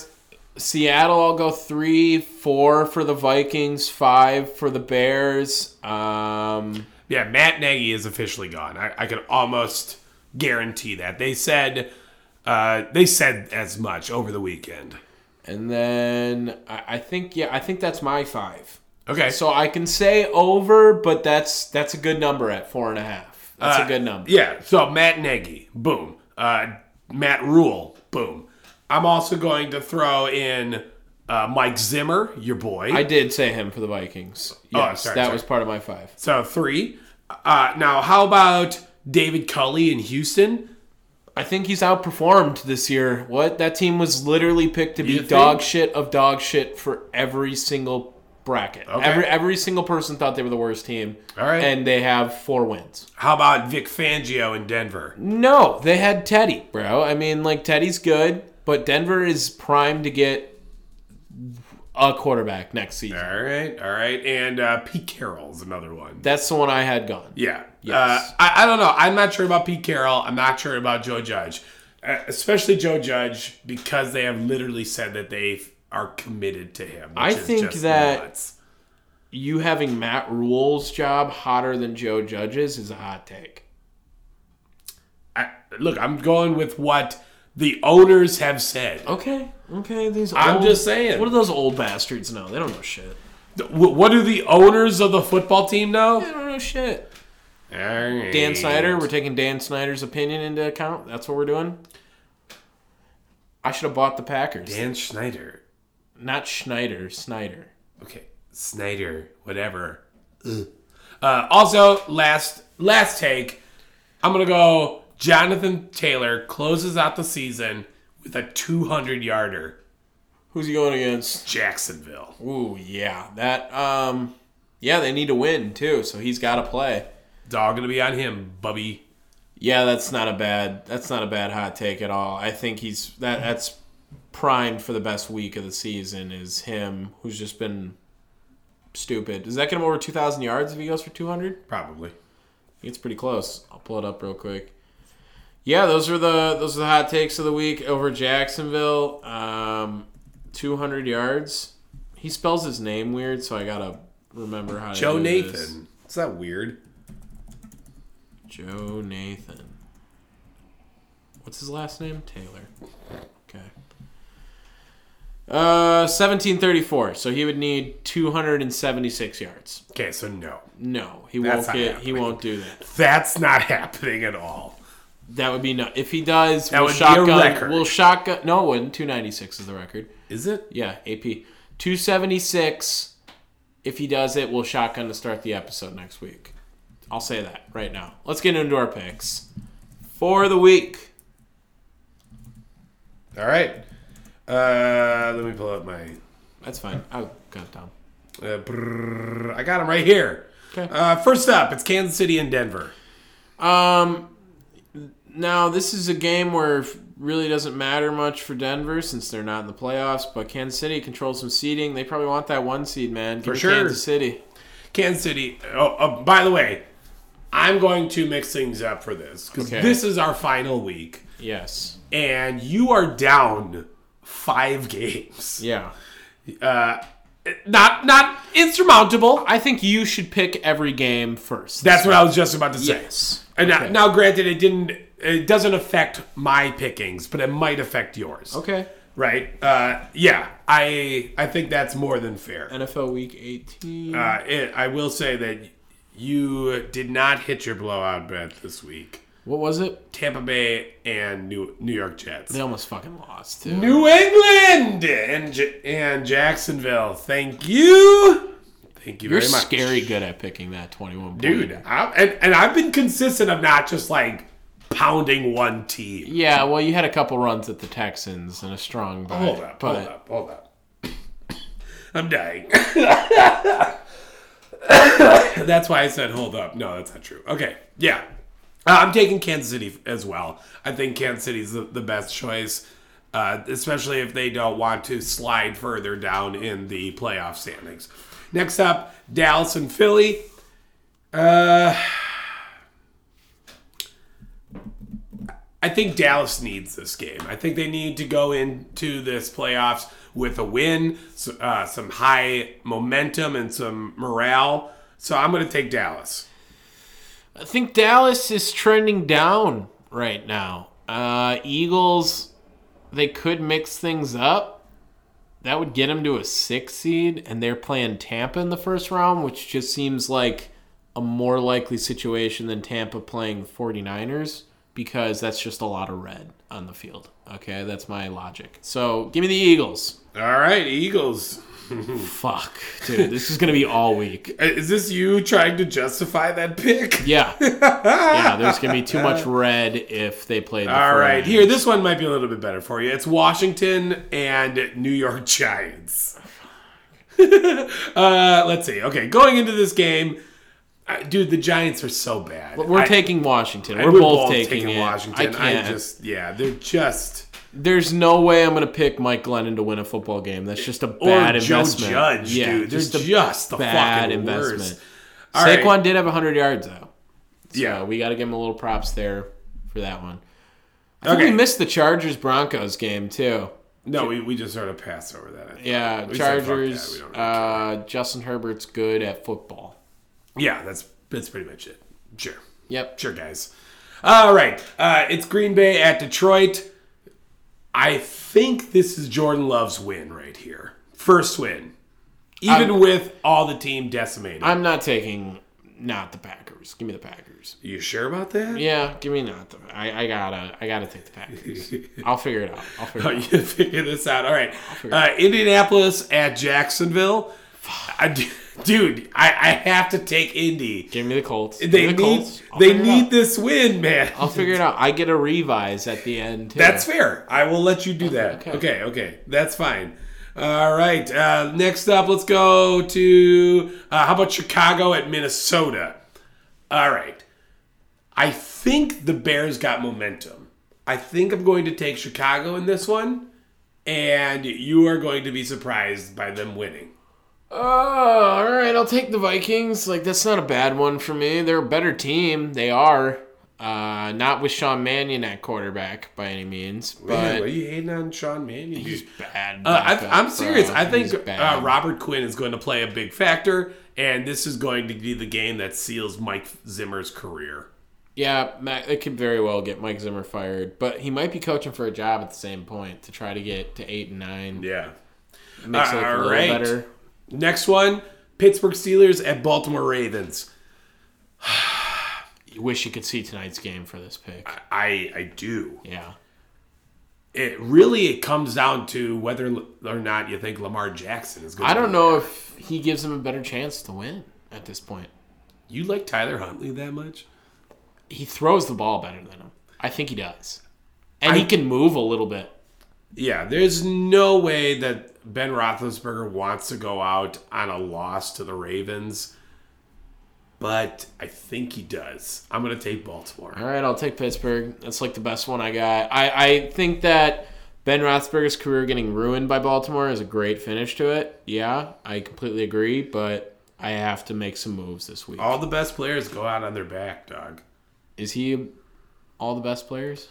Seattle, I'll go three, four for the Vikings, five for the Bears. Um, Yeah, Matt Nagy is officially gone. I, I can almost guarantee that. They said uh, they said as much over the weekend. and then I, I think, yeah, I think that's my five. Okay. So I can say over, but that's that's a good number at four and a half. That's Uh, a good number. Yeah. So Matt Nagy, boom. Uh, Matt Rhule, boom. I'm also going to throw in uh, Mike Zimmer, your boy. I did say him for the Vikings. Oh, Yes, sorry, that sorry. was part of my five. so three. Uh, now, how about David Culley in Houston? I think he's outperformed this year. What that team was literally picked to be dog shit of dog shit for every single bracket. Okay. Every every single person thought they were the worst team. All right. and they have four wins. How about Vic Fangio in Denver? No, they had Teddy, bro. I mean, like Teddy's good, but Denver is primed to get a quarterback next season. All right, all right. And uh, Pete Carroll's another one. That's the one I had gone. Yeah. Yes. Uh, I, I don't know. I'm not sure about Pete Carroll. I'm not sure about Joe Judge. Uh, especially Joe Judge because they have literally said that they are committed to him. I think that- nuts. You having Matt Rhule's job hotter than Joe Judge's is a hot take. I, look, I'm going with what the owners have said. Okay, okay. These I'm old- just saying. What do those old bastards know? They don't know shit. What do the owners of the football team know? They don't know shit. Right. Dan Snyder. We're taking Dan Snyder's opinion into account. That's what we're doing. I should have bought the Packers. Dan Schneider. Not Schneider. Snyder. Okay, Snyder, whatever. Uh, also, last last take, I'm gonna go. Jonathan Taylor closes out the season with a 200 yarder. Who's he going against? Jacksonville. Ooh, yeah. That. Um. Yeah, they need to win too, so he's got to play. Dog gonna be on him, Bubby. Yeah, that's not a bad. That's not a bad hot take at all. I think he's that. That's primed for the best week of the season. Is him who's just been stupid. Does that get him over two thousand yards if he goes for two hundred? Probably. It's pretty close. I'll pull it up real quick. Yeah, those are the those are the hot takes of the week over Jacksonville. Um, two hundred yards. He spells his name weird, so I gotta remember how to Joe Nathan. this. Is that weird? Joe Nathan. What's his last name? Taylor. Okay. Uh, seventeen thirty-four. So he would need two hundred and seventy-six yards. Okay, so no. No, he That's won't get. He won't do that. That's not happening at all. That would be no. If he does, That we'll would be a shotgun. record. We'll shotgun. No, it wouldn't. Two ninety-six is the record. Is it? Yeah, AP. Two seventy-six. If he does it, we'll shotgun to start the episode next week. I'll say that right now. Let's get into our picks for the week. All right. Uh, let me pull up my. That's fine. I'll cut it down. Uh, brrr, I got him right here. Okay. Uh, first up, it's Kansas City and Denver. Um, now this is a game where it really doesn't matter much for Denver since they're not in the playoffs. But Kansas City controls some seeding. They probably want that one seed, man. Give For sure. Kansas City. Kansas City. Oh, oh, by the way, I'm going to mix things up for this because Okay. this is our final week, Yes. and you are down five games. Yeah. Uh, not not insurmountable. I think you should pick every game first. That's what I was just about to say. Yes. And now, now, granted, it didn't. It doesn't affect my pickings, but it might affect yours. Okay. Right? Uh, yeah. I I think that's more than fair. NFL Week 18. Uh, it, I will say that you did not hit your blowout bet this week. what was it? Tampa Bay and New New York Jets. They almost fucking lost too. New England and J- and Jacksonville. Thank you. Thank you You're very much, scary good at picking that 21 dude. I, and and I've been consistent of not just like pounding one team. Yeah, well, you had a couple runs at the Texans and a strong buy. Hold up, but hold up, hold up. I'm dying. that's why I said hold up. No, that's not true. Okay, yeah. Uh, I'm taking Kansas City as well. I think Kansas City's the, the best choice, uh, especially if they don't want to slide further down in the playoff standings. Next up, Dallas and Philly. Uh, I think Dallas needs this game. I think they need to go into this playoffs with a win, uh, some high momentum, and some morale. So I'm going to take Dallas. I think Dallas is trending down right now. Uh, Eagles, they could mix things up. That would get them to a six seed, and they're playing Tampa in the first round, which just seems like a more likely situation than Tampa playing 49ers because that's just a lot of red on the field. Okay, that's my logic. So give me the Eagles. All right, Eagles. Fuck, dude, this is gonna be all week. Uh, Is this you trying to justify that pick? Yeah, yeah. There's gonna be too much red if they play. The All right, 49ers. here, this one might be a little bit better for you. It's Washington and New York Giants. uh, let's see. Okay, going into this game, dude, the Giants are so bad. We're I- taking Washington. I- We're, both, taking, it. Washington. I I, can't. just, yeah, they're just. There's no way I'm gonna pick Mike Glennon to win a football game. That's just a bad Or Joe investment. Judge, yeah, dude. They're just a just the bad fucking investment. worst. All right. Saquon did have 100 yards though. So Yeah. we got to give him a little props there for that one. I think Okay. we missed the Chargers Broncos game too. No, we, we just sort of passed over that. Yeah, We said, Chargers. really uh, Justin Herbert's good at football. Yeah, that's that's pretty much it. Sure. Yep. Sure, guys. All right. Uh, it's Green Bay at Detroit. I think this is Jordan Love's win right here. First win. Even I'm- with all the team decimated. I'm not taking not the Packers. Give me the Packers. you sure about that? Yeah, give me not the. I, I gotta. I gotta take the Packers. I'll figure it out. I'll figure Oh, it out. you figure this out. All right. Uh, Indianapolis at Jacksonville. I dude, I, I have to take Indy. Give me the Colts. Give They the need Colts. They need this win, man. I'll figure it out. I get a revise at the end too. That's fair. I will let you do that. okay. Okay, okay. That's fine. All right. Uh, next up, let's go to uh, how about Chicago at Minnesota? All right. I think the Bears got momentum. I think I'm going to take Chicago in this one, and you are going to be surprised by them winning. Oh, all right. I'll take the Vikings. Like that's not a bad one for me. They're a better team. They are. Uh, not with Sean Mannion at quarterback by any means, Man, but what are you hating on Sean Mannion? he's bad. Uh, I, I'm serious. I think uh. Robert Quinn is going to play a big factor, and this is going to be the game that seals Mike Zimmer's career. Yeah, Matt, it could very well get Mike Zimmer fired, but he might be coaching for a job at the same point to try to get to eight and nine. Yeah. It makes it look a little better. Next one Pittsburgh Steelers at Baltimore Ravens. You wish you could see tonight's game for this pick. I, I do. Yeah. It really it comes down to whether or not you think Lamar Jackson is going I don't know if he gives him a better chance to win at this point. You like Tyler Huntley that much? He throws the ball better than him. I think he does. And he can move a little bit. Yeah, there's no way that Ben Roethlisberger wants to go out on a loss to the Ravens, but I think he does. I'm going to take Baltimore. All right, I'll take Pittsburgh. That's like the best one I got. I, I think that Ben Roethlisberger's career getting ruined by Baltimore is a great finish to it. Yeah, I completely agree, but I have to make some moves this week. All the best players go out on their back, dog. Is he all the best players?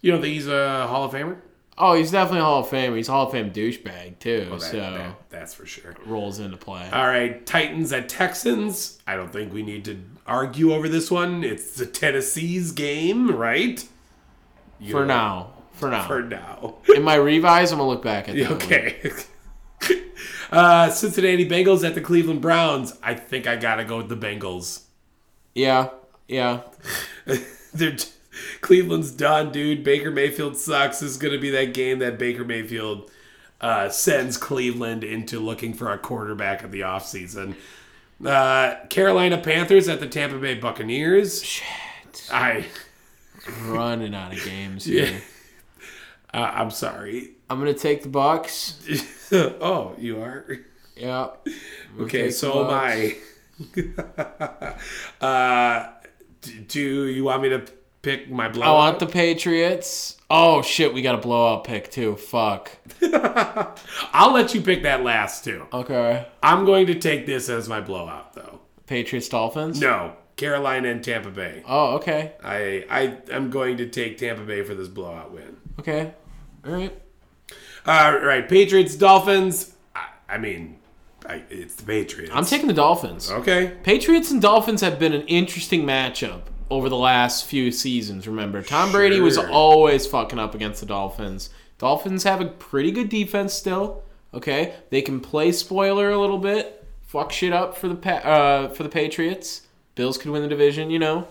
You don't think he's a Hall of Famer? Oh, he's definitely a Hall of Fame. He's a Hall of Fame douchebag too, That- so that- that's for sure. rolls into play. All right, Titans at Texans. I don't think we need to argue over this one. It's the Tennessee's game, right? You for know, now, for now. For now. In my revise, I'm gonna look back at that. okay. uh, Cincinnati Bengals at the Cleveland Browns. I think I gotta go with the Bengals. Yeah, yeah. They're Cleveland's done, dude. Baker Mayfield sucks. This is gonna be that game that Baker Mayfield uh, sends Cleveland into looking for a quarterback at the offseason. Uh, Carolina Panthers at the Tampa Bay Buccaneers. Shit. I, Running out of games here. uh, I'm sorry. I'm gonna take the Bucks. oh, you are. Yeah. Okay, so am I. uh, do you want me to pick my oh, blowout? I want the Patriots. Oh shit, we got a blowout pick too. Fuck. I'll let you pick that last too. Okay. I'm going to take this as my blowout, though. Patriots Dolphins. No, Carolina and Tampa Bay. Oh, okay. I I am going to take Tampa Bay for this blowout win. Okay. All right. All right, Patriots Dolphins. I, I mean, I, it's the Patriots. I'm taking the Dolphins. Okay. Patriots and Dolphins have been an interesting matchup over the last few seasons. Remember, Tom Brady was always fucking up against the Dolphins. Dolphins have a pretty good defense still. Okay, they can play spoiler a little bit, fuck shit up for the pa- uh, for the Patriots. Bills could win the division. You know,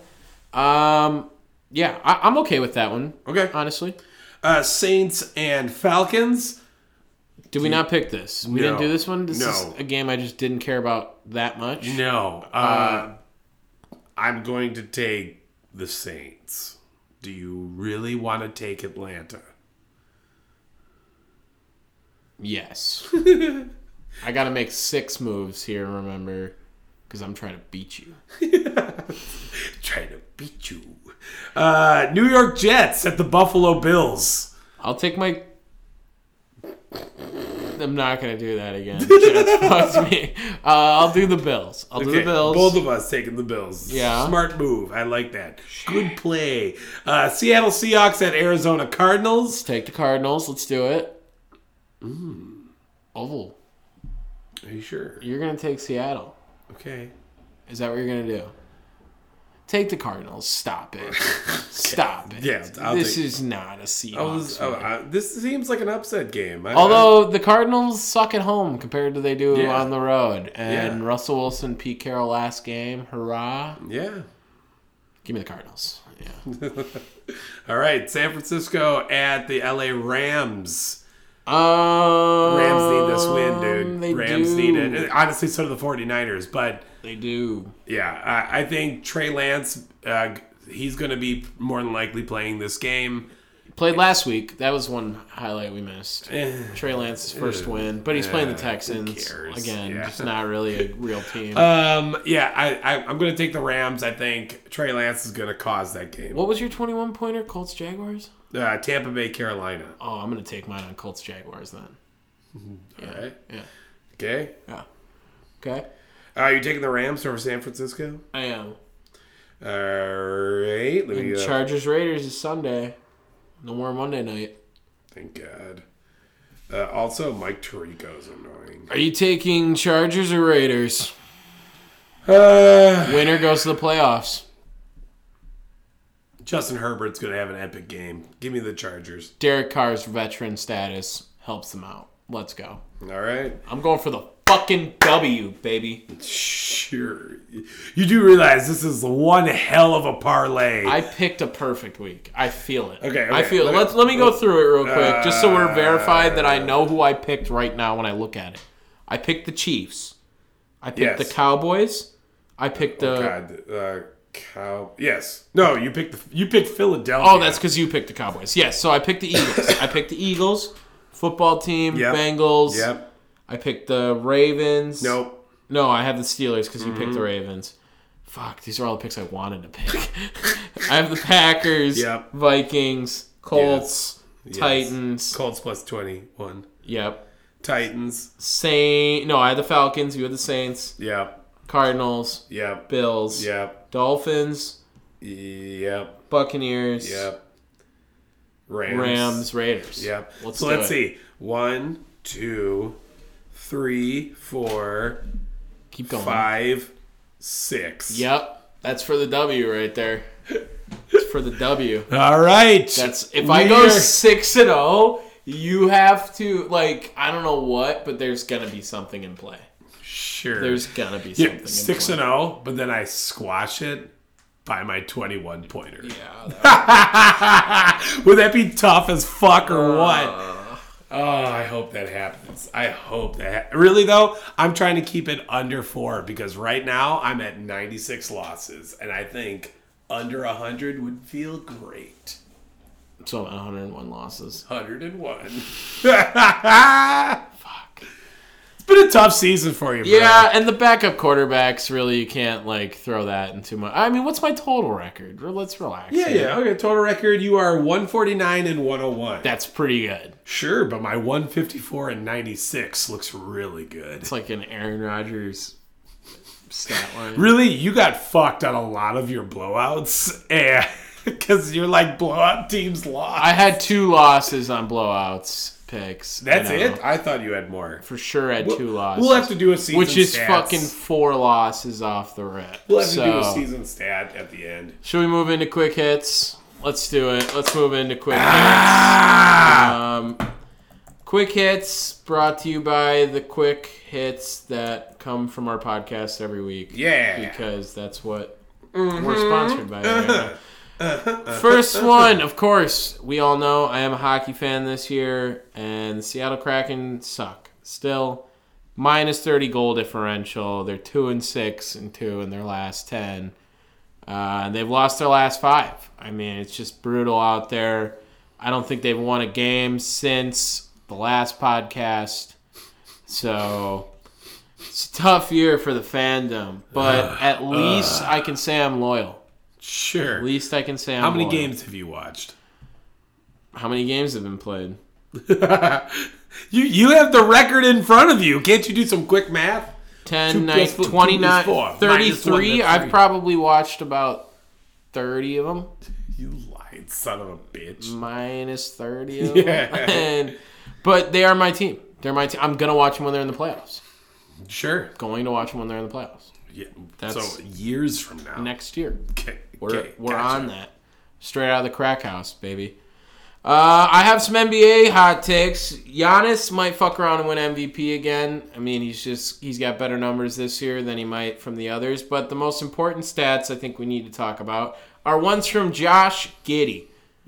um, yeah, I, I'm okay with that one. Okay. honestly. Uh, Saints and Falcons. Did we not pick this? We didn't do this one. This No. is a game I just didn't care about that much. No. Uh, I'm going to take the Saints. Do you really want to take Atlanta? Yes. I got to make six moves here. Remember, because I'm trying to beat you. Trying to beat you. Uh, New York Jets at the Buffalo Bills. I'll take my. I'm not gonna do that again. Jets me. Uh, I'll do the Bills. I'll do the Bills. Both of us taking the Bills. Yeah. Smart move. I like that. Good play. Uh, Seattle Seahawks at Arizona Cardinals. Take the Cardinals. Let's do it. Mm. Oh, Are you sure? you're gonna take Seattle. Okay. Is that what you're gonna do? Take the Cardinals. Stop it. Stop it. Yeah, I'll this take- is not a Seahawks. I was, oh, uh, this seems like an upset game. I- Although the Cardinals suck at home compared to they do Yeah. on the road, and Yeah. Russell Wilson, Pete Carroll last game, hurrah! Yeah. Give me the Cardinals. Yeah. All right. San Francisco at the LA Rams. Um, Rams They Rams do. need it. Honestly, so do the 49ers. But They do. yeah, I, I think Trey Lance, uh, he's going to be more than likely playing this game. Played last week. That was one highlight we missed. Eh, Trey Lance's first win, but he's playing the Texans again. Yeah. Just not really a real team. Um, yeah, I, I, I'm going to take the Rams. I think Trey Lance is going to cause that game. what was your 21 pointer? Colts Jaguars. Uh, Tampa Bay, Carolina. Oh, I'm gonna take mine on Colts Jaguars then. All right. Yeah. Okay. Yeah. Okay. Are you taking the Rams over San Francisco? I am. All right. Let And uh, Chargers Raiders is Sunday. No more Monday night. Thank God. Uh, also, Mike Tirico's annoying. Are you taking Chargers or Raiders? Uh, Winner goes to the playoffs. Justin Herbert's going to have an epic game. Give me the Chargers. Derek Carr's veteran status helps them out. Let's go. All right. I'm going for the fucking W, baby. Sure. You do realize this is one hell of a parlay. I picked a perfect week. I feel it. Okay, I okay. feel it. Let me- Let's let me go through it real quick, just so we're verified that I Uh, know who I picked right now when I look at it. I picked the Chiefs. I picked Yes. the Cowboys. I picked the. God, uh, cow. Yes. No, you picked the. You picked Philadelphia. Oh, that's because you picked the Cowboys. Yes, so I picked the Eagles. I picked the Eagles, football team, Yep. Bengals. Yep. I picked the Ravens. Nope. No, I have the Steelers because you picked the Mm-hmm. Ravens. Fuck, these are all the picks I wanted to pick. I have the Packers, Yep. Vikings, Colts, Yes. Titans. Colts plus twenty one. Yep. Titans. Saint. No, I had the Falcons. You had the Saints. Yep. Cardinals. Yep. Bills. Yep. Dolphins. Yep. Buccaneers. Yep. Rams. Rams. Raiders. Yep. Let's so let's it. see. One, two, three, four, Keep going. five, six. Yep. That's for the W right there. It's for the W. All right. That's if I go six and zero, you have to like I don't know what, but there's gonna be something in play. sure. There's gonna be something. yeah, six and zero, but then I squash it by my twenty-one pointer. Yeah. that- Would that be tough as fuck or Uh. what? Oh, I hope that happens. I hope that. Ha- really though, I'm trying to keep it under four because right now I'm at 96 losses, and I think under 100 would feel great. so 101 losses. 101. It's been a tough season for you, bro. Yeah, and the backup quarterbacks really you can't like throw that into my. I mean, what's my total record? Let's relax. Yeah, here. yeah. Okay, total record you are 149 and 101. That's pretty good. Sure, but my 154 and 96 looks really good. It's like an Aaron Rodgers stat line. Really, you got fucked on a lot of your blowouts, and because you're like blowout teams lost. I had two losses on blowouts picks. That's I it. I thought you had more. For sure, had two losses. We'll have to do a season, which is stats. fucking four losses off the rip. We'll have to do a season stat at the end. should we move into quick hits? Let's do it. Let's move into quick Ah! hits. Um, Quick hits brought to you by the quick hits that come from our podcast every week. Yeah. Because that's what we're sponsored by. Right now. First one, of course, we all know I am a hockey fan this year, and the Seattle Kraken suck. Still, minus 30 goal differential. They're 2 and 6 and 2 in their last 10. Uh, they've lost their last five. I mean, it's just brutal out there. I don't think they've won a game since the last podcast. So it's a tough year for the fandom. But at least I can say I'm loyal. Sure. At least I can say I'm How many loyal. games have you watched? How many games have been played? You you have the record in front of you. Can't you do some quick math? 10, Two 9, plus four- 29, four. Minus 33. one, I've probably watched about 30 of them. You lied, son of a bitch. Minus 30 of Yeah. them. And, but they are my team. They're my team. I'm going to watch them when they're in the playoffs. Sure. Going to watch them when they're in the playoffs. Yeah. That's- so years from now. Next year. Okay, We're, okay, we're gotcha. on that. Straight out of the crack house, baby. Uh, I have some NBA hot takes. Giannis might fuck around and win MVP again. I mean, he's just he's got better numbers this year than he might from the others. But the most important stats I think we need to talk about are ones from Josh Giddey,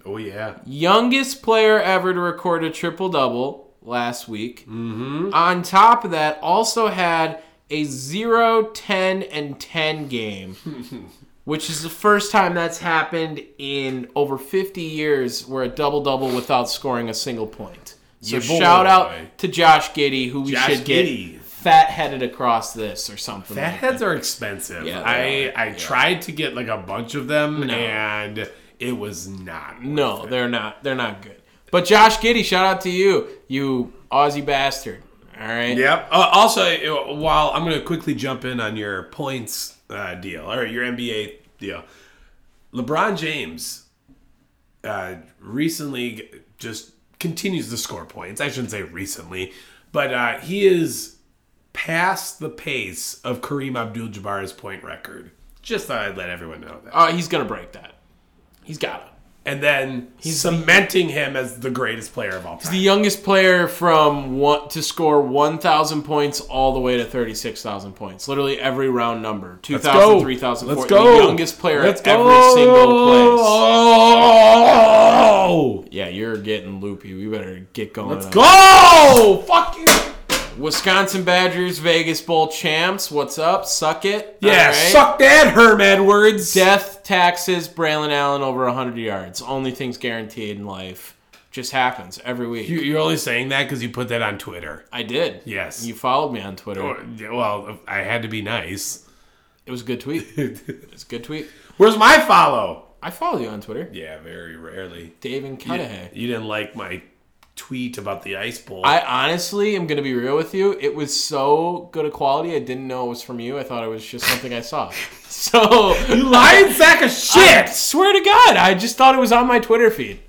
Oh yeah. youngest player ever to record a triple double last week. Mm-hmm. On top of that, also had a 0, 10, and 10 game, which is the first time that's happened in over 50 years where a double double without scoring a single point. So Yeah, boy. shout out to Josh Giddey, who we Josh should get fat headed across this or something. Fat like heads that. are expensive. Yeah, I are. I Yeah. tried to get like a bunch of them No. and it was not. No, it. they're not. They're not good. But Josh Giddey, shout out to you, you Aussie bastard. All right. Yep. Uh, also, uh, while I'm going to quickly jump in on your points uh, deal or your NBA deal, LeBron James uh, recently just continues to score points. I shouldn't say recently, but uh, he is past the pace of Kareem Abdul-Jabbar's point record. Just thought I'd let everyone know that. Oh, he's gonna break that. He's got to. And then he's cementing him as the greatest player of all time. The youngest player from one to score 1,000 points all the way to 36,000 points. Literally every round number. 2,000, 3,000, Let's 4,000. go. The youngest player Let's at every single place. Oh, Yeah, you're getting loopy. We better get going. let's on. go! Fuck you! Wisconsin Badgers, Vegas Bowl champs. What's up? Suck it. Yeah, right. suck that, Herm Edwards. Death, taxes, Braylon Allen over 100 yards. Only things guaranteed in life. Just happens every week. You- You're only saying that because you put that on Twitter. I did. Yes. You followed me on Twitter. Oh, or- Well, I had to be nice. It was a good tweet. It's a good tweet. Where's my follow? I follow you on Twitter. Yeah, very rarely. Dave and Cudahy. You didn't like my tweet about the ice bowl. I honestly am gonna be real with you. It was so good a quality. I didn't know it was from you. I thought it was just something I saw. So you lying sack of I shit! swear to God, I just thought it was on my Twitter feed.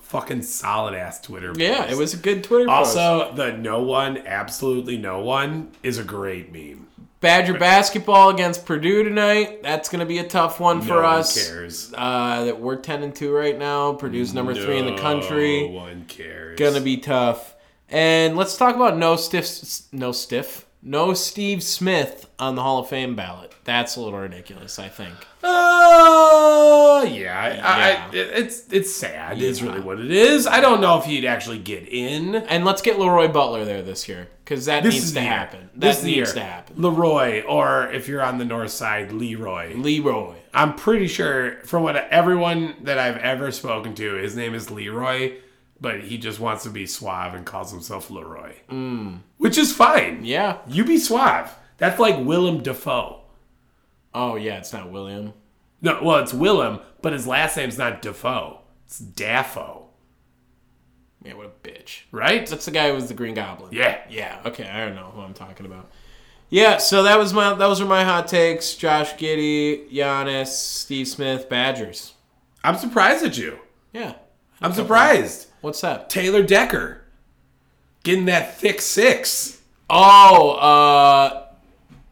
Fucking solid ass Twitter. Yeah, post. it was a good Twitter post. Also, the no one, absolutely no one, is a great meme. Badger basketball against Purdue tonight. That's gonna be a tough one for no us. one cares. Uh, that we're ten and two right now. Purdue's number three in the country. No one cares. Gonna be tough. And let's talk about no stiff, no stiff, no Steve Smith on the Hall of Fame ballot. That's a little ridiculous, I think. Uh, yeah, I, I, it's it's sad. Is Yeah. really what it is. I don't know if he'd actually get in. And let's get Leroy Butler there this year because that This needs to happen. This That is the needs year. to happen. Leroy, or if you're on the north side, Leroy. Leroy. I'm pretty sure, from what everyone that I've ever spoken to, his name is Leroy, but he just wants to be suave and calls himself Leroy, mm. which is fine. Yeah. You be suave. That's like Willem Dafoe. Oh yeah, it's not William. No, well, it's Willem, but his last name's not Dafoe. It's Daffo. Yeah, what a bitch. right? That's the guy who was the Green Goblin. Yeah. Yeah. Okay, I don't know who I'm talking about. Yeah, so that was my those were my hot takes. Josh Giddey, Giannis, Steve Smith, Badgers. I'm surprised at you. Yeah. I'm surprised. What's that? Taylor Decker getting that thick six. Oh, uh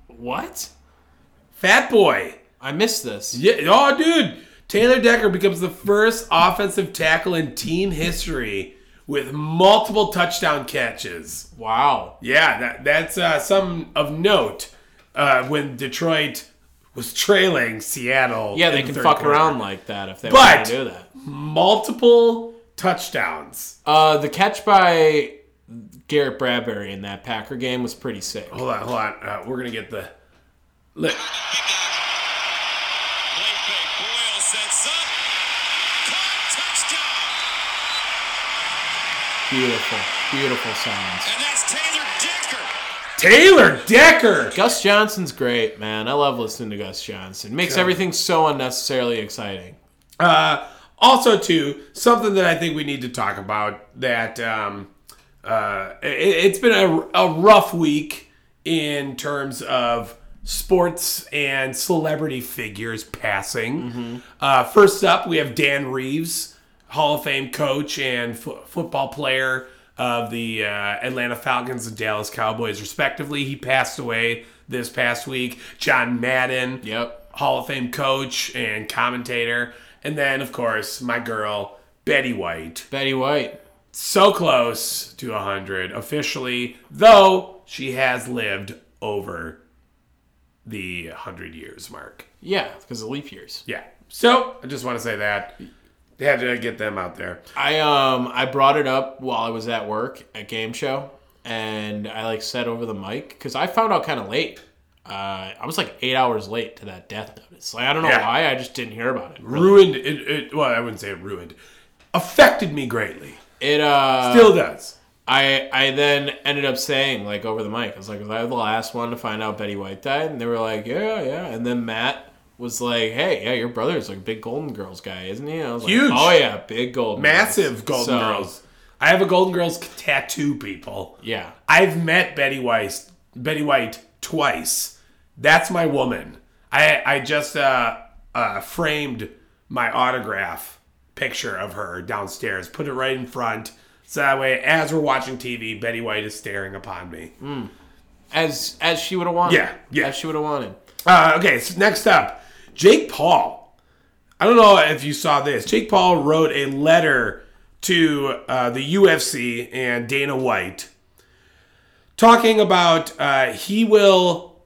what? Fat boy. I missed this. Yeah. Oh, dude. Taylor Decker becomes the first offensive tackle in team history with multiple touchdown catches. Wow. Yeah, that that's uh, some of note uh, when Detroit was trailing Seattle. Yeah, they the can fuck quarter. around like that if they But- want to do that. Multiple touchdowns. Uh, the catch by Garrett Bradbury in that Packer game was pretty sick. Hold on, hold on. Uh, we're gonna get the. Look, Play fake. Boyle sets up. Caught. Touchdown. Beautiful, beautiful sounds. And that's Taylor Decker. Taylor Decker. Gus Johnson's great, man. I love listening to Gus Johnson. Makes everything so unnecessarily exciting. Uh, also, too, something that I think we need to talk about that um, uh, it, it's been a, a rough week in terms of sports and celebrity figures passing. Uh, first up, we have Dan Reeves, Hall of Fame coach and fo- football player of the uh, Atlanta Falcons and Dallas Cowboys, respectively. He passed away this past week. John Madden, Yep. Hall of Fame coach and commentator. And then, of course, my girl, Betty White. Betty White. So close to 100 officially, though she has lived over the 100 years mark. Yeah, because of leap years. Yeah. So, I just want to say that. They had to get them out there. I um I brought it up while I was at work at game show, and I like said over the mic because I found out kind of late. Uh, I was like eight hours late to that death notice. Like I don't know Yeah. why, I just didn't hear about it. really. Ruined it, it. Well, I wouldn't say it ruined. Affected me greatly. It uh Still does. I I then ended up saying like over the mic, I was like, was I the last one to find out Betty White died? And they were like, yeah, yeah. And then Matt was like, hey, yeah, your brother's like a big Golden Girls guy, isn't he? And I was Huge. like, oh yeah, big Golden Massive Girls. Golden So, Girls. I have a Golden Girls tattoo, people. Yeah, I've met Betty White, Betty White twice. That's my woman. I I just uh, uh, framed my autograph picture of her downstairs, put it right in front, so that way, as we're watching TV, Betty White is staring upon me. as as she would have wanted. Yeah, yeah. as she would have wanted. Uh, okay, so next up, Jake Paul. I don't know if you saw this. Jake Paul wrote a letter to uh, the UFC and Dana White, talking about uh, he will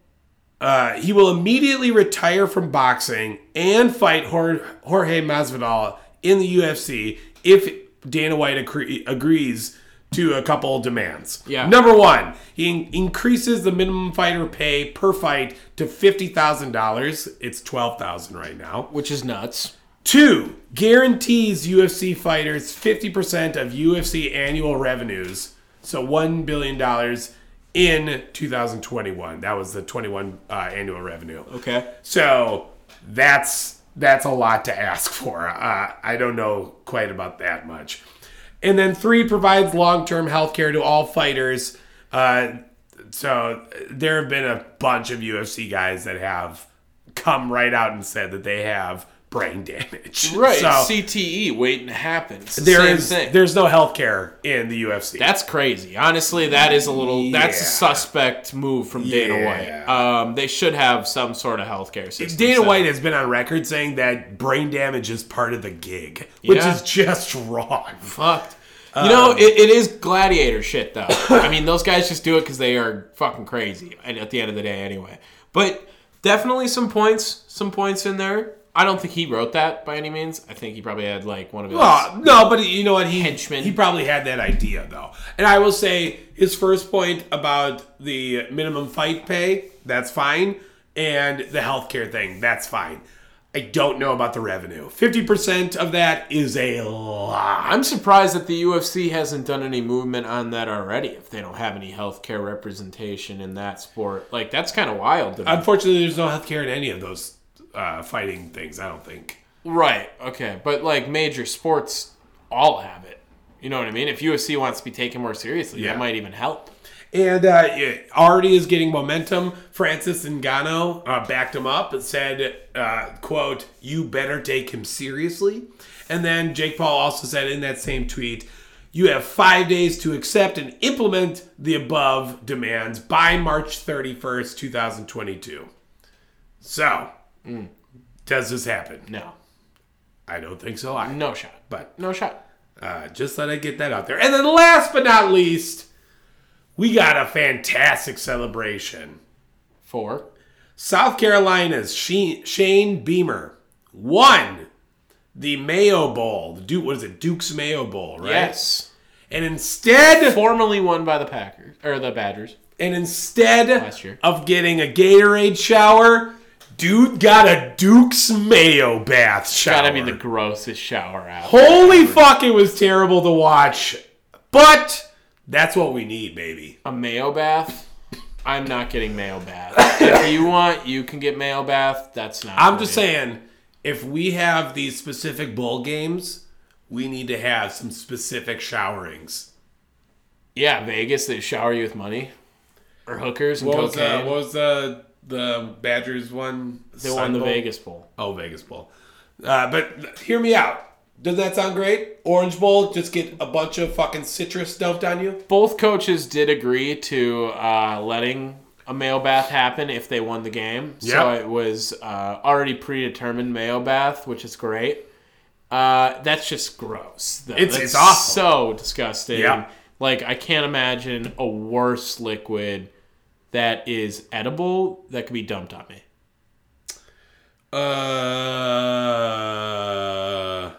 uh, he will immediately retire from boxing and fight Jorge Masvidal in the UFC if Dana White agree- agrees to a couple demands. Yeah. Number one, he in- increases the minimum fighter pay per fight to fifty thousand dollars. It's twelve thousand right now. Which is nuts. Two, guarantees UFC fighters 50% of UFC annual revenues. So $1 billion in 2021. That was the 21 uh, annual revenue. Okay. So that's that's a lot to ask for. Uh, I don't know quite about that much. And then three provides long-term health care to all fighters. Uh, so there have been a bunch of UFC guys that have come right out and said that they have brain damage. Right. So CTE waiting to happen. It's the there same is thing. there's no health care in the UFC. That's crazy. Honestly, that is a little. That's a suspect move from Dana Yeah. White. Um, they should have some sort of healthcare system. Dana set White has been on record saying that brain damage is part of the gig, which Yeah. is just wrong. fucked. You know, it, it is gladiator shit, though. I mean, those guys just do it because they are fucking crazy. At at the end of the day, anyway. But definitely some points, some points in there. I don't think he wrote that by any means. I think he probably had like one of his. Well, no, but you know what? He Henchman. he probably had that idea though. And I will say his first point about the minimum fight pay, that's fine, and the healthcare thing, that's fine. I don't know about the revenue. Fifty percent of that is a lot. I'm surprised that the UFC hasn't done any movement on that already. If they don't have any healthcare representation in that sport, like that's kind of wild. Unfortunately, there's no healthcare in any of those uh, fighting things. I don't think. Right. Okay. But like major sports all have it. You know what I mean? If UFC wants to be taken more seriously, Yeah. that might even help. And uh, it already is getting momentum. Francis Ngannou uh, backed him up and said, uh, "quote You better take him seriously." And then Jake Paul also said in that same tweet, "You have five days to accept and implement the above demands by March thirty first, two thousand twenty two. So, does this happen? No. I don't think so. I No shot. but No shot. Uh, just thought I'd get that out there. And then last but not least, we got a fantastic celebration. For South Carolina's Shane Beamer won the Mayo Bowl. The Duke, what is it? Duke's Mayo Bowl, right? Yes. And instead, Formerly won by the Packers or the Badgers. and instead Last year. of getting a Gatorade shower, dude got a Duke's Mayo bath shower. Gotta be the grossest shower out. Holy fuck! It was terrible to watch, but that's what we need, baby. A mayo bath. I'm not getting mayo bath. if you want, you can get mayo bath. That's not. I'm just me. saying, if we have these specific bowl games, we need to have some specific showerings. Yeah, Vegas. They shower you with money, or hookers and What was, cocaine. uh, what was the the Badgers one? they won the Vegas Bowl. Oh, Vegas Bowl. Uh, but hear me out. Does that sound great? Orange Bowl, just get a bunch of fucking citrus dumped on you. Both coaches did agree to uh, letting a mayo bath happen if they won the game. So it was uh, already predetermined mayo bath, which is great. Uh, that's just gross. though. It's- That's it's awful. So disgusting. Yep. Like I can't imagine a worse liquid that is edible that could be dumped on me. Uh,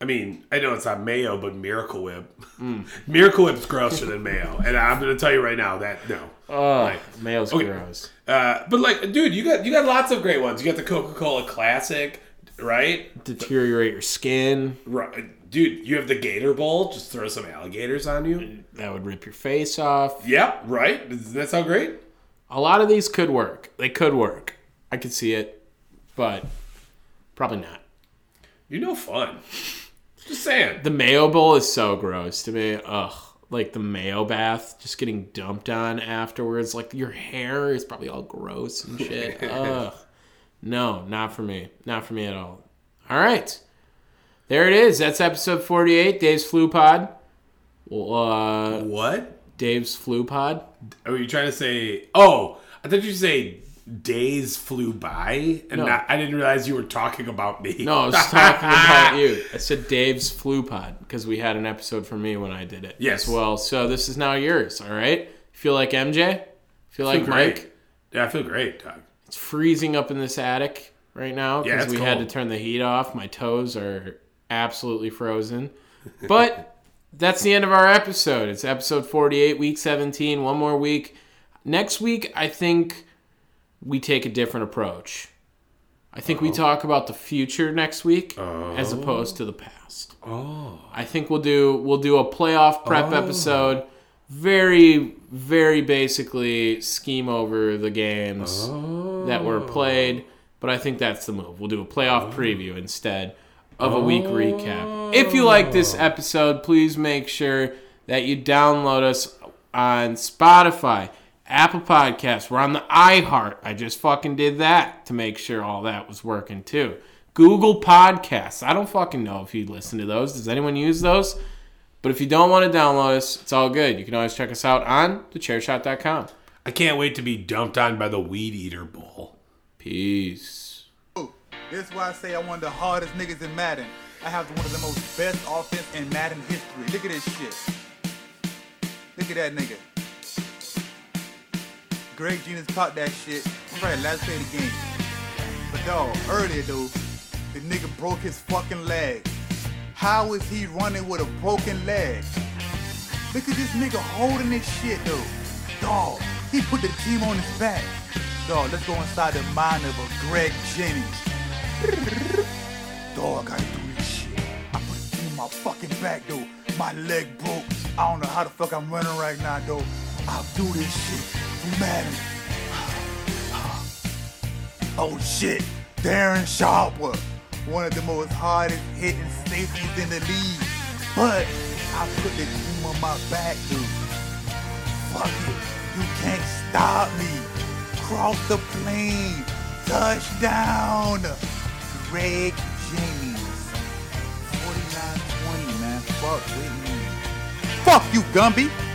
I mean, I know it's not mayo, but Miracle Whip. Miracle Whip's grosser than mayo, and I'm going to tell you right now that no. Oh, Like, mayo's okay. gross. Uh, but like, dude, you got you got lots of great ones. You got the Coca Cola Classic, right? Deteriorate your skin. Right, dude. You have the Gator Bowl. Just throw some alligators on you. That would rip your face off. Yep, right. Doesn't that sound great? A lot of these could work. They could work. I could see it, but probably not. You're no fun. Just saying. The mayo bowl is so gross to me. Ugh. Like the mayo bath, just getting dumped on afterwards. Like your hair is probably all gross and shit. Ugh. No, not for me. Not for me at all. All right. There it is. That's episode 48, Dave's Flu Pod. Uh, What? Dave's Flu Pod. Are you trying to say? Oh, I thought you say days flew by, and No. not, I didn't realize you were talking about me. No, I was talking about you. I said Dave's Flu Pod because we had an episode for me when I did it Yes. as well. So this is now yours. All right. Feel like MJ? Feel I like feel Mike? Yeah, I feel great, Doug. It's freezing up in this attic right now because it's we had to turn the heat off. My toes are absolutely frozen. But that's the end of our episode. It's episode 48, week 17. One more week. Next week, I think we take a different approach. I think we talk about the future next week as oh. opposed to the past. Oh, I think we'll do we'll do a playoff prep oh. episode. Very very basically scheme over the games that were played, oh. but I think that's the move. We'll do a playoff preview instead of a week recap. If you like this oh. episode, please make sure that you download us on Spotify, Apple Podcasts. We're on the iHeart. I just fucking did that to make sure all that was working too. Google Podcasts. I don't fucking know if you listen to those. Does anyone use those? But if you don't want to download us, it's all good. You can always check us out on thechairshot.com. I can't wait to be dumped on by the Weed Eater Bowl. Peace. This is why I say I'm one of the hardest niggas in Madden. I have one of the most best offense in Madden history. Look at this shit. Look at that nigga. Greg Jennings caught that shit. Right, last play of the game. But dog, earlier though, the nigga broke his fucking leg. How is he running with a broken leg? Look at this nigga holding this shit though. Dog, he put the team on his back. Dog, let's go inside the mind of a Greg Jennings. Dog, I do this shit. I put the team on my fucking back though. My leg broke. I don't know how the fuck I'm running right now though. I'll do this shit for Madden. Oh shit, Darren Sharper, one of the most hardest hitting safeties in the league. But I put the team on my back, dude. Fuck it, you can't stop me. Cross the plane, touchdown. Greg James, 49-20, man. Fuck with me. Fuck you, Gumby.